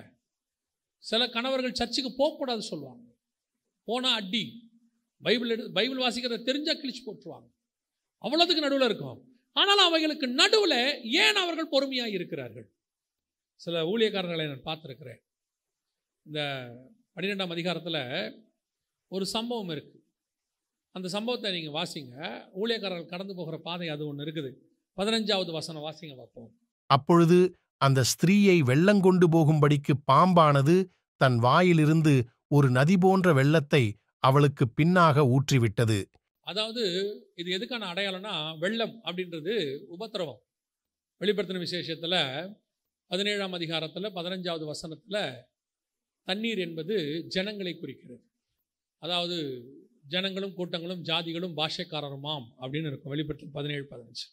சில கணவர்கள் சர்ச்சுக்கு போகக்கூடாது சொல்லுவாங்க. போனால் அடி. பைபிள் எடு பைபிள் வாசிக்கிறத தெரிஞ்சால் கிழிச்சு போட்டுருவாங்க. அவ்வளோத்துக்கு நடுவில் இருக்கும். ஆனாலும் அவைகளுக்கு நடுவில் ஏன் அவர்கள் பொறுமையாக இருக்கிறார்கள்? சில ஊழியக்காரர்களை நான் பார்த்துருக்கிறேன். இந்த பன்னிரெண்டாம் அதிகாரத்தில் ஒரு சம்பவம் இருக்குது அந்த சம்பவத்தை நீங்கள் வாசிங்க. ஊழியக்காரர்கள் கடந்து போகிற பாதை அது ஒன்று இருக்குது. பதினஞ்சாவது வசனம் வாசிங்க பார்ப்போம். அப்பொழுது அந்த ஸ்திரீயை வெள்ளங்கொண்டு போகும்படிக்கு பாம்பானது தன் வாயிலிருந்து ஒரு நதி போன்ற வெள்ளத்தை அவளுக்கு பின்னாக ஊற்றிவிட்டது. அதாவது இது எதுக்கான அடையாளம்னா வெள்ளம் அப்படின்றது உபத்திரவம். வெளிப்படுத்தின விசேஷத்தில் பதினேழாம் அதிகாரத்தில் பதினஞ்சாவது வசனத்தில் தண்ணீர் என்பது ஜனங்களை குறிக்கிறது. அதாவது ஜனங்களும் கூட்டங்களும் ஜாதிகளும் பாஷைக்காரருமாம் அப்படின்னு இருக்கும். வெளிப்பட்டு பதினேழு பதினஞ்சு.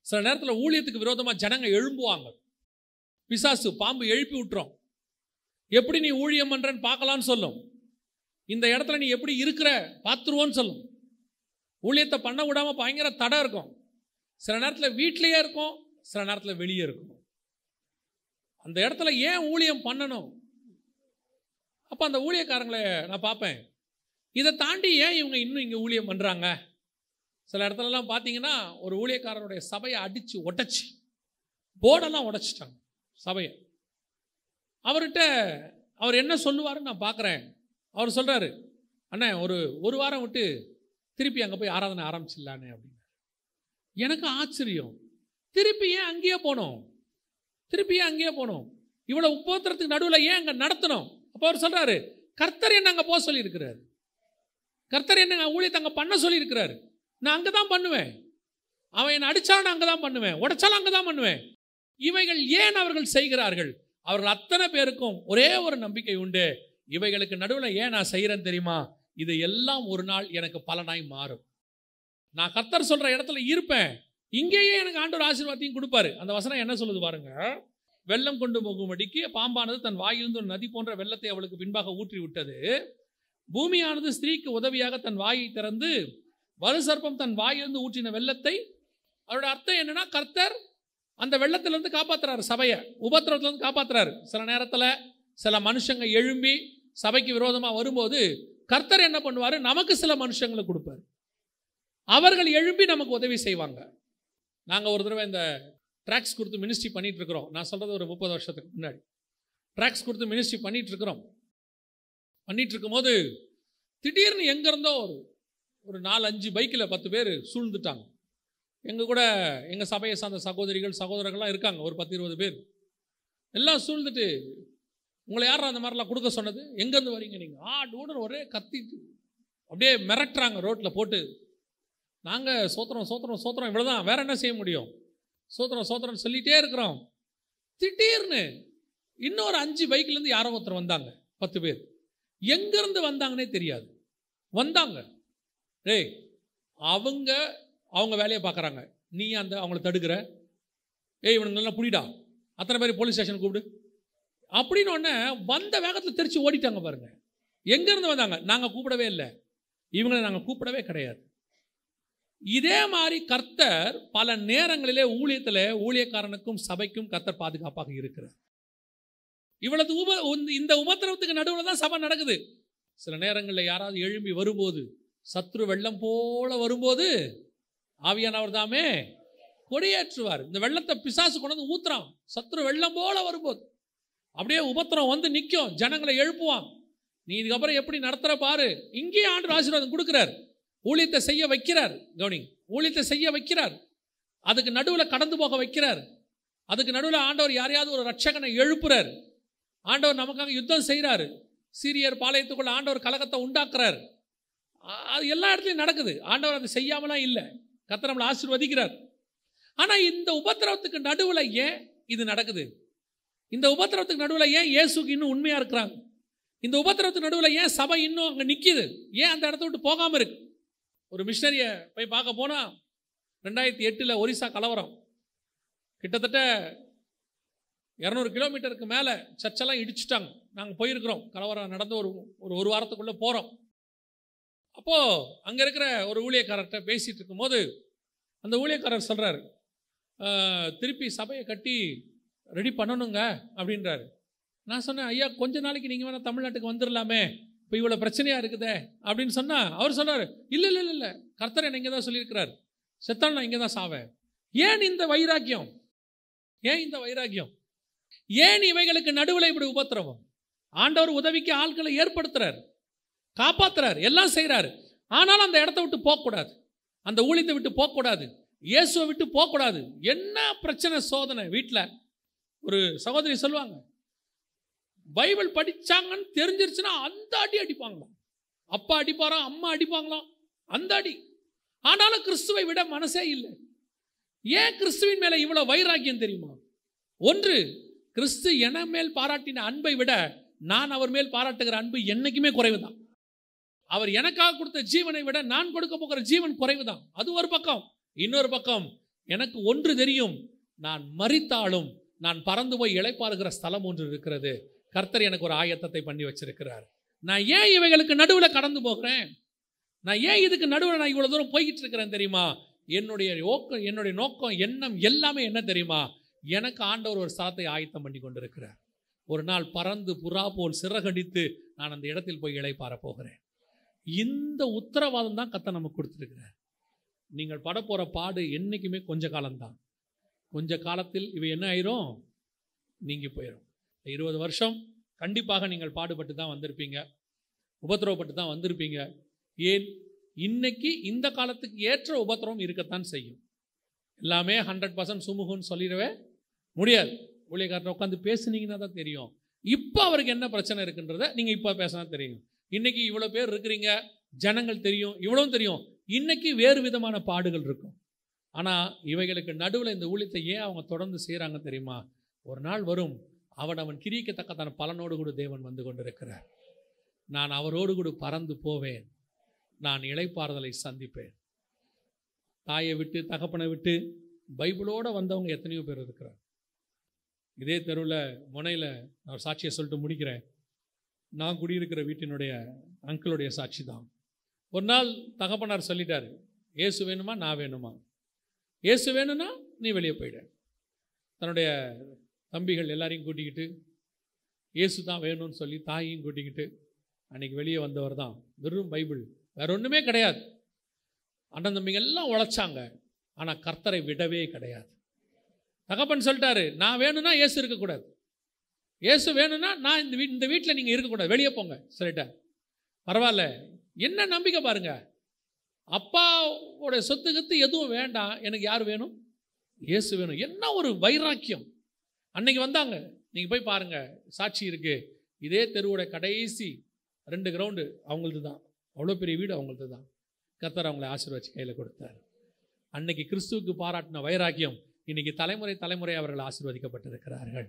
சில நேரத்தில் ஊழியத்துக்கு விரோதமாக ஜனங்க எழும்புவாங்க. பிசாசு பாம்பு எழுப்பி விட்டுரும். எப்படி நீ ஊழியம் பண்ணுறன்னு பார்க்கலான்னு சொல்லும். இந்த இடத்துல நீ எப்படி இருக்கிற பார்த்துருவோன்னு சொல்லும். ஊழியத்தை பண்ண விடாமல் பயங்கர தடை இருக்கும். சில நேரத்தில் வீட்டிலேயே இருக்கும் சில நேரத்தில் வெளியே இருக்கும். அந்த இடத்துல ஏன் ஊழியம் பண்ணணும்? அப்போ அந்த ஊழியக்காரங்களை நான் பார்ப்பேன். இதை தாண்டி ஏன் இவங்க இன்னும் இங்கே ஊழியம் பண்ணுறாங்க சில இடத்துலலாம் பார்த்தீங்கன்னா ஒரு ஊழியக்காரனுடைய சபையை அடித்து ஒட்டச்சு. போர்டெல்லாம் உடச்சிட்டாங்க சபையை. அவர்கிட்ட அவர் என்ன சொல்லுவாருன்னு நான் பார்க்குறேன். அவர் சொல்கிறாரு அண்ணே ஒரு ஒரு வாரம் விட்டு திருப்பி அங்கே போய் ஆராதனை ஆரம்பிச்சிடலானே அப்படின்னு. எனக்கு ஆச்சரியம். திருப்பி ஏன் அங்கேயே போனோம்? திருப்பி ஏன் அங்கேயே போனோம்? இவ்வளோ உப்போத்திரத்துக்கு நடுவில் ஏன் அங்கே நடத்தணும் அப்போ அவர் சொல்கிறாரு கர்த்தர் என்ன அங்கே போக சொல்லியிருக்கிறார். கர்த்தர் என்ன ஊழியத்தை அங்கே பண்ண சொல்லியிருக்கிறாரு. நான் அங்கே தான் பண்ணுவேன். அவன் என்னை அடித்தாலும் நான் அங்கே தான் பண்ணுவேன். உடைச்சாலும் அங்கே தான் பண்ணுவேன். இவைகள் ஏன் அவர்கள் செய்கிறார்கள்? அவர்கள் அத்தனை பேருக்கும் ஒரே ஒரு நம்பிக்கை உண்டு. இவைகளுக்கு நடுவில் ஏன் நான் செய்கிறேன்னு தெரியுமா? இது எல்லாம் ஒரு நாள் எனக்கு பலனாய் மாறும். நான் கர்த்தர் சொல்கிற இடத்துல இருப்பேன். இங்கேயே எனக்கு ஆண்டோர் ஆசீர்வாதத்தையும் கொடுப்பாரு. அந்த வசனம் என்ன சொல்லுது பாருங்க? வெள்ளம் கொண்டு போகும்படிக்கு பாம்பானது தன் வாயிலிருந்து ஒரு நதி போன்ற வெள்ளத்தை அவளுக்கு பின்பாக ஊற்றி விட்டது பூமியானது ஸ்திரீக்கு உதவியாக தன் வாயை திறந்து வலுசர்ப்பம் தன் வாயிலிருந்து ஊற்றின வெள்ளத்தை அவரோட அர்த்தம் என்னன்னா கர்த்தர் அந்த வெள்ளத்திலிருந்து காப்பாற்றுறாரு சபையை. உபத்திரத்திலிருந்து காப்பாற்றுறாரு சில நேரத்தில் சில மனுஷங்க எழும்பி சபைக்கு விரோதமாக வரும்போது கர்த்தர் என்ன பண்ணுவார்? நமக்கு சில மனுஷங்களை கொடுப்பார். அவர்கள் எழும்பி நமக்கு உதவி செய்வாங்க. நாங்கள் ஒரு தடவை இந்த ட்ராக்ஸ் கொடுத்து மினிஸ்ட்ரி பண்ணிகிட்டு இருக்கிறோம். நான் சொல்கிறது ஒரு முப்பது வருஷத்துக்கு முன்னாடி. ட்ராக்ஸ் கொடுத்து மினிஸ்ட்ரி பண்ணிகிட்டு இருக்கிறோம். பண்ணிகிட்டு இருக்கும்போது திடீர்னு எங்கேருந்தோ ஒரு ஒரு நாலு அஞ்சு பைக்கில் பத்து பேர் சூழ்ந்துட்டாங்க. எங்கள் கூட எங்கள் சபையை சார்ந்த சகோதரிகள் சகோதரர்கள்லாம் இருக்காங்க ஒரு பத்து இருபது பேர். எல்லாம் சூழ்ந்துட்டு உங்களை யாரும் அந்த மாதிரிலாம் கொடுக்க சொன்னது? எங்கேருந்து வரீங்க நீங்கள் ஆ டூடர் ஒரே கத்திட்டு அப்படியே மிரட்டுறாங்க ரோட்டில் போட்டு. நாங்கள் சோத்திரம் சோத்திரம் சோத்திரம் இவ்வளோ தான் வேறு என்ன செய்ய முடியும்? சோத்திரம் சோத்திரம் சொல்லிகிட்டே இருக்கிறோம். திடீர்னு இன்னொரு அஞ்சு பைக்லேருந்து யாரோ ஒருத்தர் வந்தாங்க பத்து பேர். எங்கேருந்து வந்தாங்கன்னே தெரியாது. வந்தாங்க. டேய் அவங்க அவங்க வேலையை பார்க்குறாங்க. நீ அந்த அவங்கள தடுக்கிற. ஏய் இவனுங்க நல்லா புடிடா. அத்தனை பேர் போலீஸ் ஸ்டேஷன் கூப்பிடு. அப்படின்னு வந்த வேகத்தில் தெரிச்சு ஓடிட்டாங்க பாருங்க. எங்கேருந்து வந்தாங்க? நாங்கள் கூப்பிடவே இல்லை. இவங்களை நாங்கள் கூப்பிடவே கிடையாது. இதே மாதிரி கர்த்தர் பல நேரங்களிலே ஊழியத்தில் ஊழியக்காரனுக்கும் சபைக்கும் கர்த்தர் பாதுகாப்பாக இருக்கிறார். இவ்வளவு உப இந்த உபத்திரவத்துக்கு நடுவில் தான் சபை நடக்குது. சில நேரங்களில் யாராவது எழும்பி வரும்போது சத்ரு வெள்ளம் போல வரும்போது ஆவியானவர் தாமே கொடியேற்றுவார். இந்த வெள்ளத்தை பிசாசு கொண்டு வந்து ஊத்துறான். சத்ரு வெள்ளம் போல வரும்போது. அப்படியே உபத்திரம் வந்து நிற்கும் ஜனங்களை எழுப்புவான். நீ இதுக்கப்புறம் எப்படி நடத்துற பாரு. இங்கேயே ஆண்டு ஆசீர்வாதம் கொடுக்குறார். ஊழியத்தை செய்ய வைக்கிறார். கவுனி ஊழியத்தை செய்ய வைக்கிறார். அதுக்கு நடுவில் கடந்து போக வைக்கிறார். அதுக்கு நடுவில் ஆண்டவர் யாரையாவது ஒரு ரட்சகனை எழுப்புறார். ஆண்டவர் நமக்காக யுத்தம் செய்கிறாரு சீரியர் பாளையத்துக்குள்ள ஆண்டவர் கலகத்தை உண்டாக்குறார். அது எல்லா இடத்துலையும் நடக்குது. ஆண்டவர் அதை செய்யாமலாம் இல்லை. கத்த நம்மளை ஆசிர்வதிக்கிறார். ஆனால் இந்த உபத்திரவத்துக்கு நடுவில் ஏன் இது நடக்குது? இந்த உபத்திரவத்துக்கு நடுவில் ஏன் இயேசுக்கு இன்னும் உண்மையாக இருக்கிறாங்க? இந்த உபத்திரவத்துக்கு நடுவில் ஏன் சபை இன்னும் அங்கே நிற்கிது ஏன் அந்த இடத்த விட்டு போகாமல் இருக்கு? ஒரு மிஷினரியை போய் பார்க்க போனால் ரெண்டாயிரத்தி எட்டில் ஒரிசா கலவரம். கிட்டத்தட்ட இரநூறு கிலோமீட்டருக்கு மேலே சர்ச்செல்லாம் இடிச்சிட்டாங்க. நாங்கள் போயிருக்கிறோம். கலவரம் நடந்து ஒரு ஒரு ஒரு வாரத்துக்குள்ளே போகிறோம் அப்போது அங்கே இருக்கிற ஒரு ஊழியக்காரர்கிட்ட பேசிகிட்டு இருக்கும்போது அந்த ஊழியக்காரர் சொல்கிறாரு திருப்பி சபையை கட்டி ரெடி பண்ணணுங்க அப்படின்றாரு. நான் சொன்னேன் ஐயா கொஞ்ச நாளைக்கு நீங்கள் வேணால் தமிழ்நாட்டுக்கு வந்துடலாமே இப்போ இவ்வளோ பிரச்சனையாக இருக்குதே அப்படின்னு சொன்னால் அவர் சொன்னார் இல்லை இல்லை இல்லை இல்லை கர்த்தர் என்னை இங்கே தான் சொல்லியிருக்கிறார். செத்தால் நான் இங்கே தான் சாவேன். ஏன் இந்த வைராக்கியம்? ஏன் இந்த வைராக்கியம்? ஏன் இவைகளுக்கு நடுவில் இப்படி உபத்திரவம்? ஆண்டவர் உதவிக்கு ஆட்களை ஏற்படுத்துறார் காப்பாத்துறார் எல்லாம் செய்கிறாரு ஆனாலும் அந்த இடத்த விட்டு போகக்கூடாது. அந்த ஊழியத்தை விட்டு போகக்கூடாது. இயேசுவை விட்டு போகக்கூடாது. என்ன பிரச்சனை சோதனை? வீட்டில் ஒரு சகோதரி சொல்லுவாங்க பைபிள் படிச்சாங்கன்னு தெரிஞ்சிருச்சுன்னா அந்த அடி அடிப்பாங்களாம். அப்பா அடிப்பாராம் அம்மா அடிப்பாங்களாம். அந்த அடி. ஆனாலும் கிறிஸ்துவை விட மனசே இல்லை. ஏன் கிறிஸ்துவின் மேலே இவ்வளோ வைராக்கியம் தெரியுமா? ஒன்று கிறிஸ்து என மேல் பாராட்டின அன்பை விட நான் அவர் மேல் பாராட்டுகிற அன்பு என்னைக்குமே குறைவுதான். அவர் எனக்காக கொடுத்த ஜீவனை விட நான் கொடுக்க போகிற ஜீவன் குறைவுதான். அது ஒரு பக்கம். இன்னொரு பக்கம் எனக்கு ஒன்று தெரியும். நான் மறித்தாலும் நான் பறந்து போய் இழைப்பாருகிற ஸ்தலம் ஒன்று இருக்கிறது. கர்த்தர் எனக்கு ஒரு ஆயத்தத்தை பண்ணி வச்சிருக்கிறார். நான் ஏன் இவைகளுக்கு நடுவில் கடந்து போகிறேன்? நான் ஏன் இதுக்கு நடுவில் நான் இவ்வளோ தூரம் போய்கிட்டு இருக்கிறேன் தெரியுமா? என்னுடைய நோக்கம் என்னுடைய நோக்கம் எண்ணம் எல்லாமே என்ன தெரியுமா? எனக்கு ஆண்டவர் ஒரு ஸ்தலத்தை ஆயத்தம் பண்ணி கொண்டிருக்கிறார். ஒரு நாள் பறந்து புறா போல் சிறகடித்து நான் அந்த இடத்தில் போய் இழைப்பார போகிறேன். இந்த உத்தரவாதம் தான் கத்தை நமக்கு கொடுத்துருக்கிறார். நீங்கள் பட போகிற பாடு என்றைக்குமே கொஞ்ச காலம்தான். கொஞ்ச காலத்தில் இவை என்ன ஆயிரும்? நீங்கி போயிடும் இருபது வருஷம் கண்டிப்பாக நீங்கள் பாடுபட்டு தான் வந்திருப்பீங்க. உபத்திரவப்பட்டு தான் வந்திருப்பீங்க. ஏன்? இன்னைக்கு இந்த காலத்துக்கு ஏற்ற உபத்திரவம் இருக்கத்தான் செய்யும். எல்லாமே ஹண்ட்ரட் பர்சன்ட் சுமூகம்னு சொல்லிடவே முடியாது. ஊழியக்காரர் உட்காந்து பேசுனீங்கன்னா தான் தெரியும். இப்போ அவருக்கு என்ன பிரச்சனை இருக்குன்றத நீங்கள் இப்போ பேசினா தெரியும். இன்னைக்கு இவ்வளோ பேர் இருக்கிறீங்க ஜனங்கள் தெரியும் இவ்வளவும் தெரியும். இன்னைக்கு வேறு விதமான பாடுகள் இருக்கும். ஆனால் இவைகளுக்கு நடுவில் இந்த ஊழியத்தை ஏன் அவங்க தொடர்ந்து செய்கிறாங்க தெரியுமா? ஒரு நாள் வரும் அவன் அவன் கிரிக்கத்தக்கதான பலனோடு கூட தேவன் வந்து கொண்டிருக்கிறார். நான் அவரோடு கூட பறந்து போவேன். நான் இளைப்பாறுதலை சந்திப்பேன். தாயை விட்டு தகப்பனை விட்டு பைபிளோட வந்தவங்க எத்தனையோ பேர் இருக்கிறார். இதே தெருவில் முனையில் நான் ஒரு சாட்சியை சொல்லிட்டு முடிக்கிறேன். நான் குடியிருக்கிற வீட்டினுடைய அங்கிளுடைய சாட்சி தான் ஒரு நாள் தகப்பனார் சொல்லிட்டாரு ஏசு வேணுமா நான் வேணுமா? ஏசு வேணும்னா நீ வெளியே போயிட. தன்னுடைய தம்பிகள் எல்லாரையும் கூட்டிக்கிட்டு ஏசு தான் வேணும்னு சொல்லி தாயையும் கூட்டிக்கிட்டு அன்னைக்கு வெளியே வந்தவர் தான். வெறும் பைபிள். வேற ஒன்றுமே கிடையாது. அண்ணன் தம்பிங்க எல்லாம் உழைச்சாங்க. ஆனால் கர்த்தரை விடவே கிடையாது. தகப்பன் சொல்லிட்டாரு நான் வேணும்னா ஏசு இருக்கக்கூடாது. இயேசு வேணும்னா நான் இந்த வீ இந்த வீட்டில் நீங்கள் இருக்கக்கூடாது. வெளியே போங்க. சொல்லிட்டார் பரவாயில்ல. என்ன நம்பிக்கை பாருங்க. அப்பாவோட சொத்து கத்து எதுவும் வேண்டாம். எனக்கு யார் வேணும்? இயேசு வேணும். என்ன ஒரு வைராக்கியம். அன்னைக்கு வந்தாங்க. நீங்கள் போய் பாருங்கள் சாட்சி இருக்குது இதே தெருவோட கடைசி ரெண்டு கிரவுண்டு அவங்களது தான் அவ்வளோ பெரிய வீடு அவங்களது தான் கத்தர் அவங்களை ஆசீர்வச்சு கையில் கொடுத்தார். அன்னைக்கு கிறிஸ்துவுக்கு பாராட்டின வைராக்கியம் இன்னைக்கு தலைமுறை தலைமுறை அவர்கள் ஆசீர்வதிக்கப்பட்டிருக்கிறார்கள்.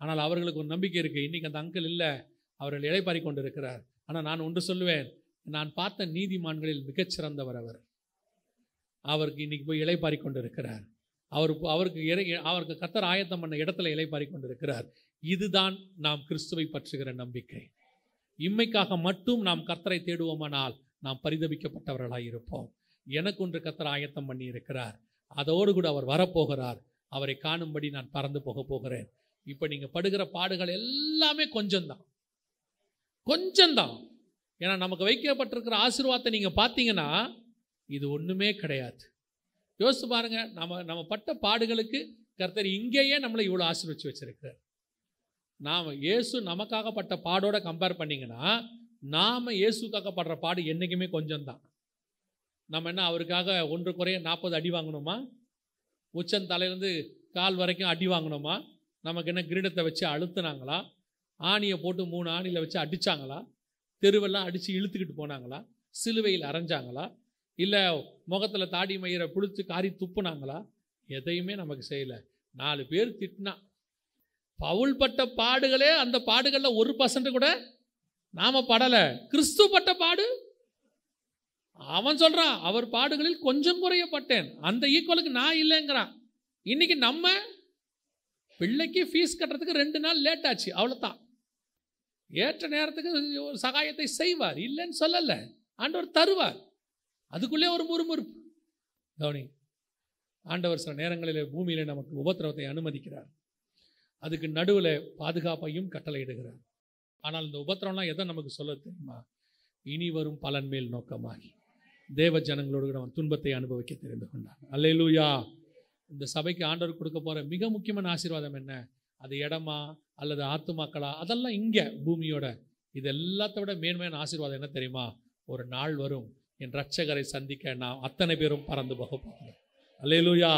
ஆனால் அவர்களுக்கு ஒரு நம்பிக்கை இருக்குது இன்றைக்கி அந்த அங்கிள் இல்லை. அவர்கள் இழைப்பாரி கொண்டு இருக்கிறார் ஆனால் நான் ஒன்று சொல்லுவேன். நான் பார்த்த நீதிமான்களில் மிகச்சிறந்தவர் அவர். அவருக்கு இன்னைக்கு போய் இழைப்பாரி கொண்டு இருக்கிறார் அவர் அவருக்கு இறை அவருக்கு கத்தர் ஆயத்தம் பண்ண இடத்துல இளைப்பாரி கொண்டு இருக்கிறார் இதுதான் நாம் கிறிஸ்துவை பற்றுகிற நம்பிக்கை. இம்மைக்காக மட்டும் நாம் கர்த்தரை தேடுவோமானால் நாம் பரிதபிக்கப்பட்டவர்களாக இருப்போம். எனக்கு ஒன்று கத்தர் ஆயத்தம் பண்ணி இருக்கிறார் அதோடு கூட அவர் வரப்போகிறார். அவரை காணும்படி நான் பறந்து போக போகிறேன். இப்போ நீங்கள் படுகிற பாடுகள் எல்லாமே கொஞ்சம்தான். கொஞ்சம்தான். ஏன்னா நமக்கு வைக்கப்பட்டிருக்கிற ஆசீர்வாதத்தை நீங்கள் பார்த்தீங்கன்னா இது ஒன்றுமே கிடையாது. யோசித்து பாருங்க நம்ம நம்ம பட்ட பாடுகளுக்கு கர்த்தர் இங்கேயே நம்மளை இவ்வளோ ஆசீர்வச்சு வச்சுருக்கிறார். நாம் இயேசு நமக்காக பட்ட பாடோட கம்பேர் பண்ணிங்கன்னா நாம் இயேசுக்காக படுற பாடு என்றைக்குமே கொஞ்சம்தான். நம்ம என்ன அவருக்காக ஒன்று குறைய நாற்பது அடி வாங்கணுமா? உச்சன் தலையிலேருந்து கால் வரைக்கும் அடி வாங்கணுமா? நமக்கு என்ன கிரீடத்தை வச்சு அழுத்துனாங்களா? ஆணியை போட்டு மூணு ஆணியில் வச்சு அடித்தாங்களா தெருவெல்லாம் அடித்து இழுத்துக்கிட்டு போனாங்களா? சிலுவையில் அரைஞ்சாங்களா? இல்லை முகத்தில் தாடி மயிரை பிடிச்சி காரி துப்புனாங்களா? எதையுமே நமக்கு செய்யலை. நாலு பேர் திட்டினா. பவுல் பட்ட பாடுகளே அந்த பாடுகளில் ஒரு பர்சன்ட் கூட நாம் படலை. கிறிஸ்து பட்ட பாடு. அவன் சொல்கிறான் அவர் பாடுகளில் கொஞ்சம் குறையப்பட்டேன். அந்த ஈக்குவலுக்கு நான் இல்லைங்கிறான். இன்னைக்கு நம்ம பிள்ளைக்கு ஃபீஸ் கட்டுறதுக்கு ரெண்டு நாள் லேட் ஆச்சு அவ்வளோதான் ஏற்ற நேரத்துக்கு ஒரு சகாயத்தை செய்வார் இல்லைன்னு சொல்லலை. ஆண்டவர் தருவார். அதுக்குள்ளே ஒரு முறுமுறுப்பு. கவனி ஆண்டவர் சில நேரங்களில் பூமியில் நமக்கு உபத்திரவத்தை அனுமதிக்கிறார். அதுக்கு நடுவில் பாதுகாப்பையும் கட்டளையிடுகிறார். ஆனால் இந்த உபத்திரம்லாம் எதை நமக்கு சொல்ல தெரியுமா? இனி வரும் பலன் மேல் நோக்கமாகி. தேவ ஜனங்களோடு நம்ம அவன் துன்பத்தை அனுபவிக்க தெரிந்து கொண்டார் அல்லேலூயா! இந்த சபைக்கு ஆண்டவர் கொடுக்க போகிற மிக முக்கியமான ஆசீர்வாதம் என்ன? அது இடமா அல்லது ஆத்துமாக்களா? அதெல்லாம் இங்கே பூமியோட இது எல்லாத்த விட மேன்மையான ஆசீர்வாதம் என்ன தெரியுமா? ஒரு நாள் வரும் என் ரட்சகரை சந்திக்க நான் அத்தனை பேரும் பறந்து போக போகிறேன். அல்லேலூயா.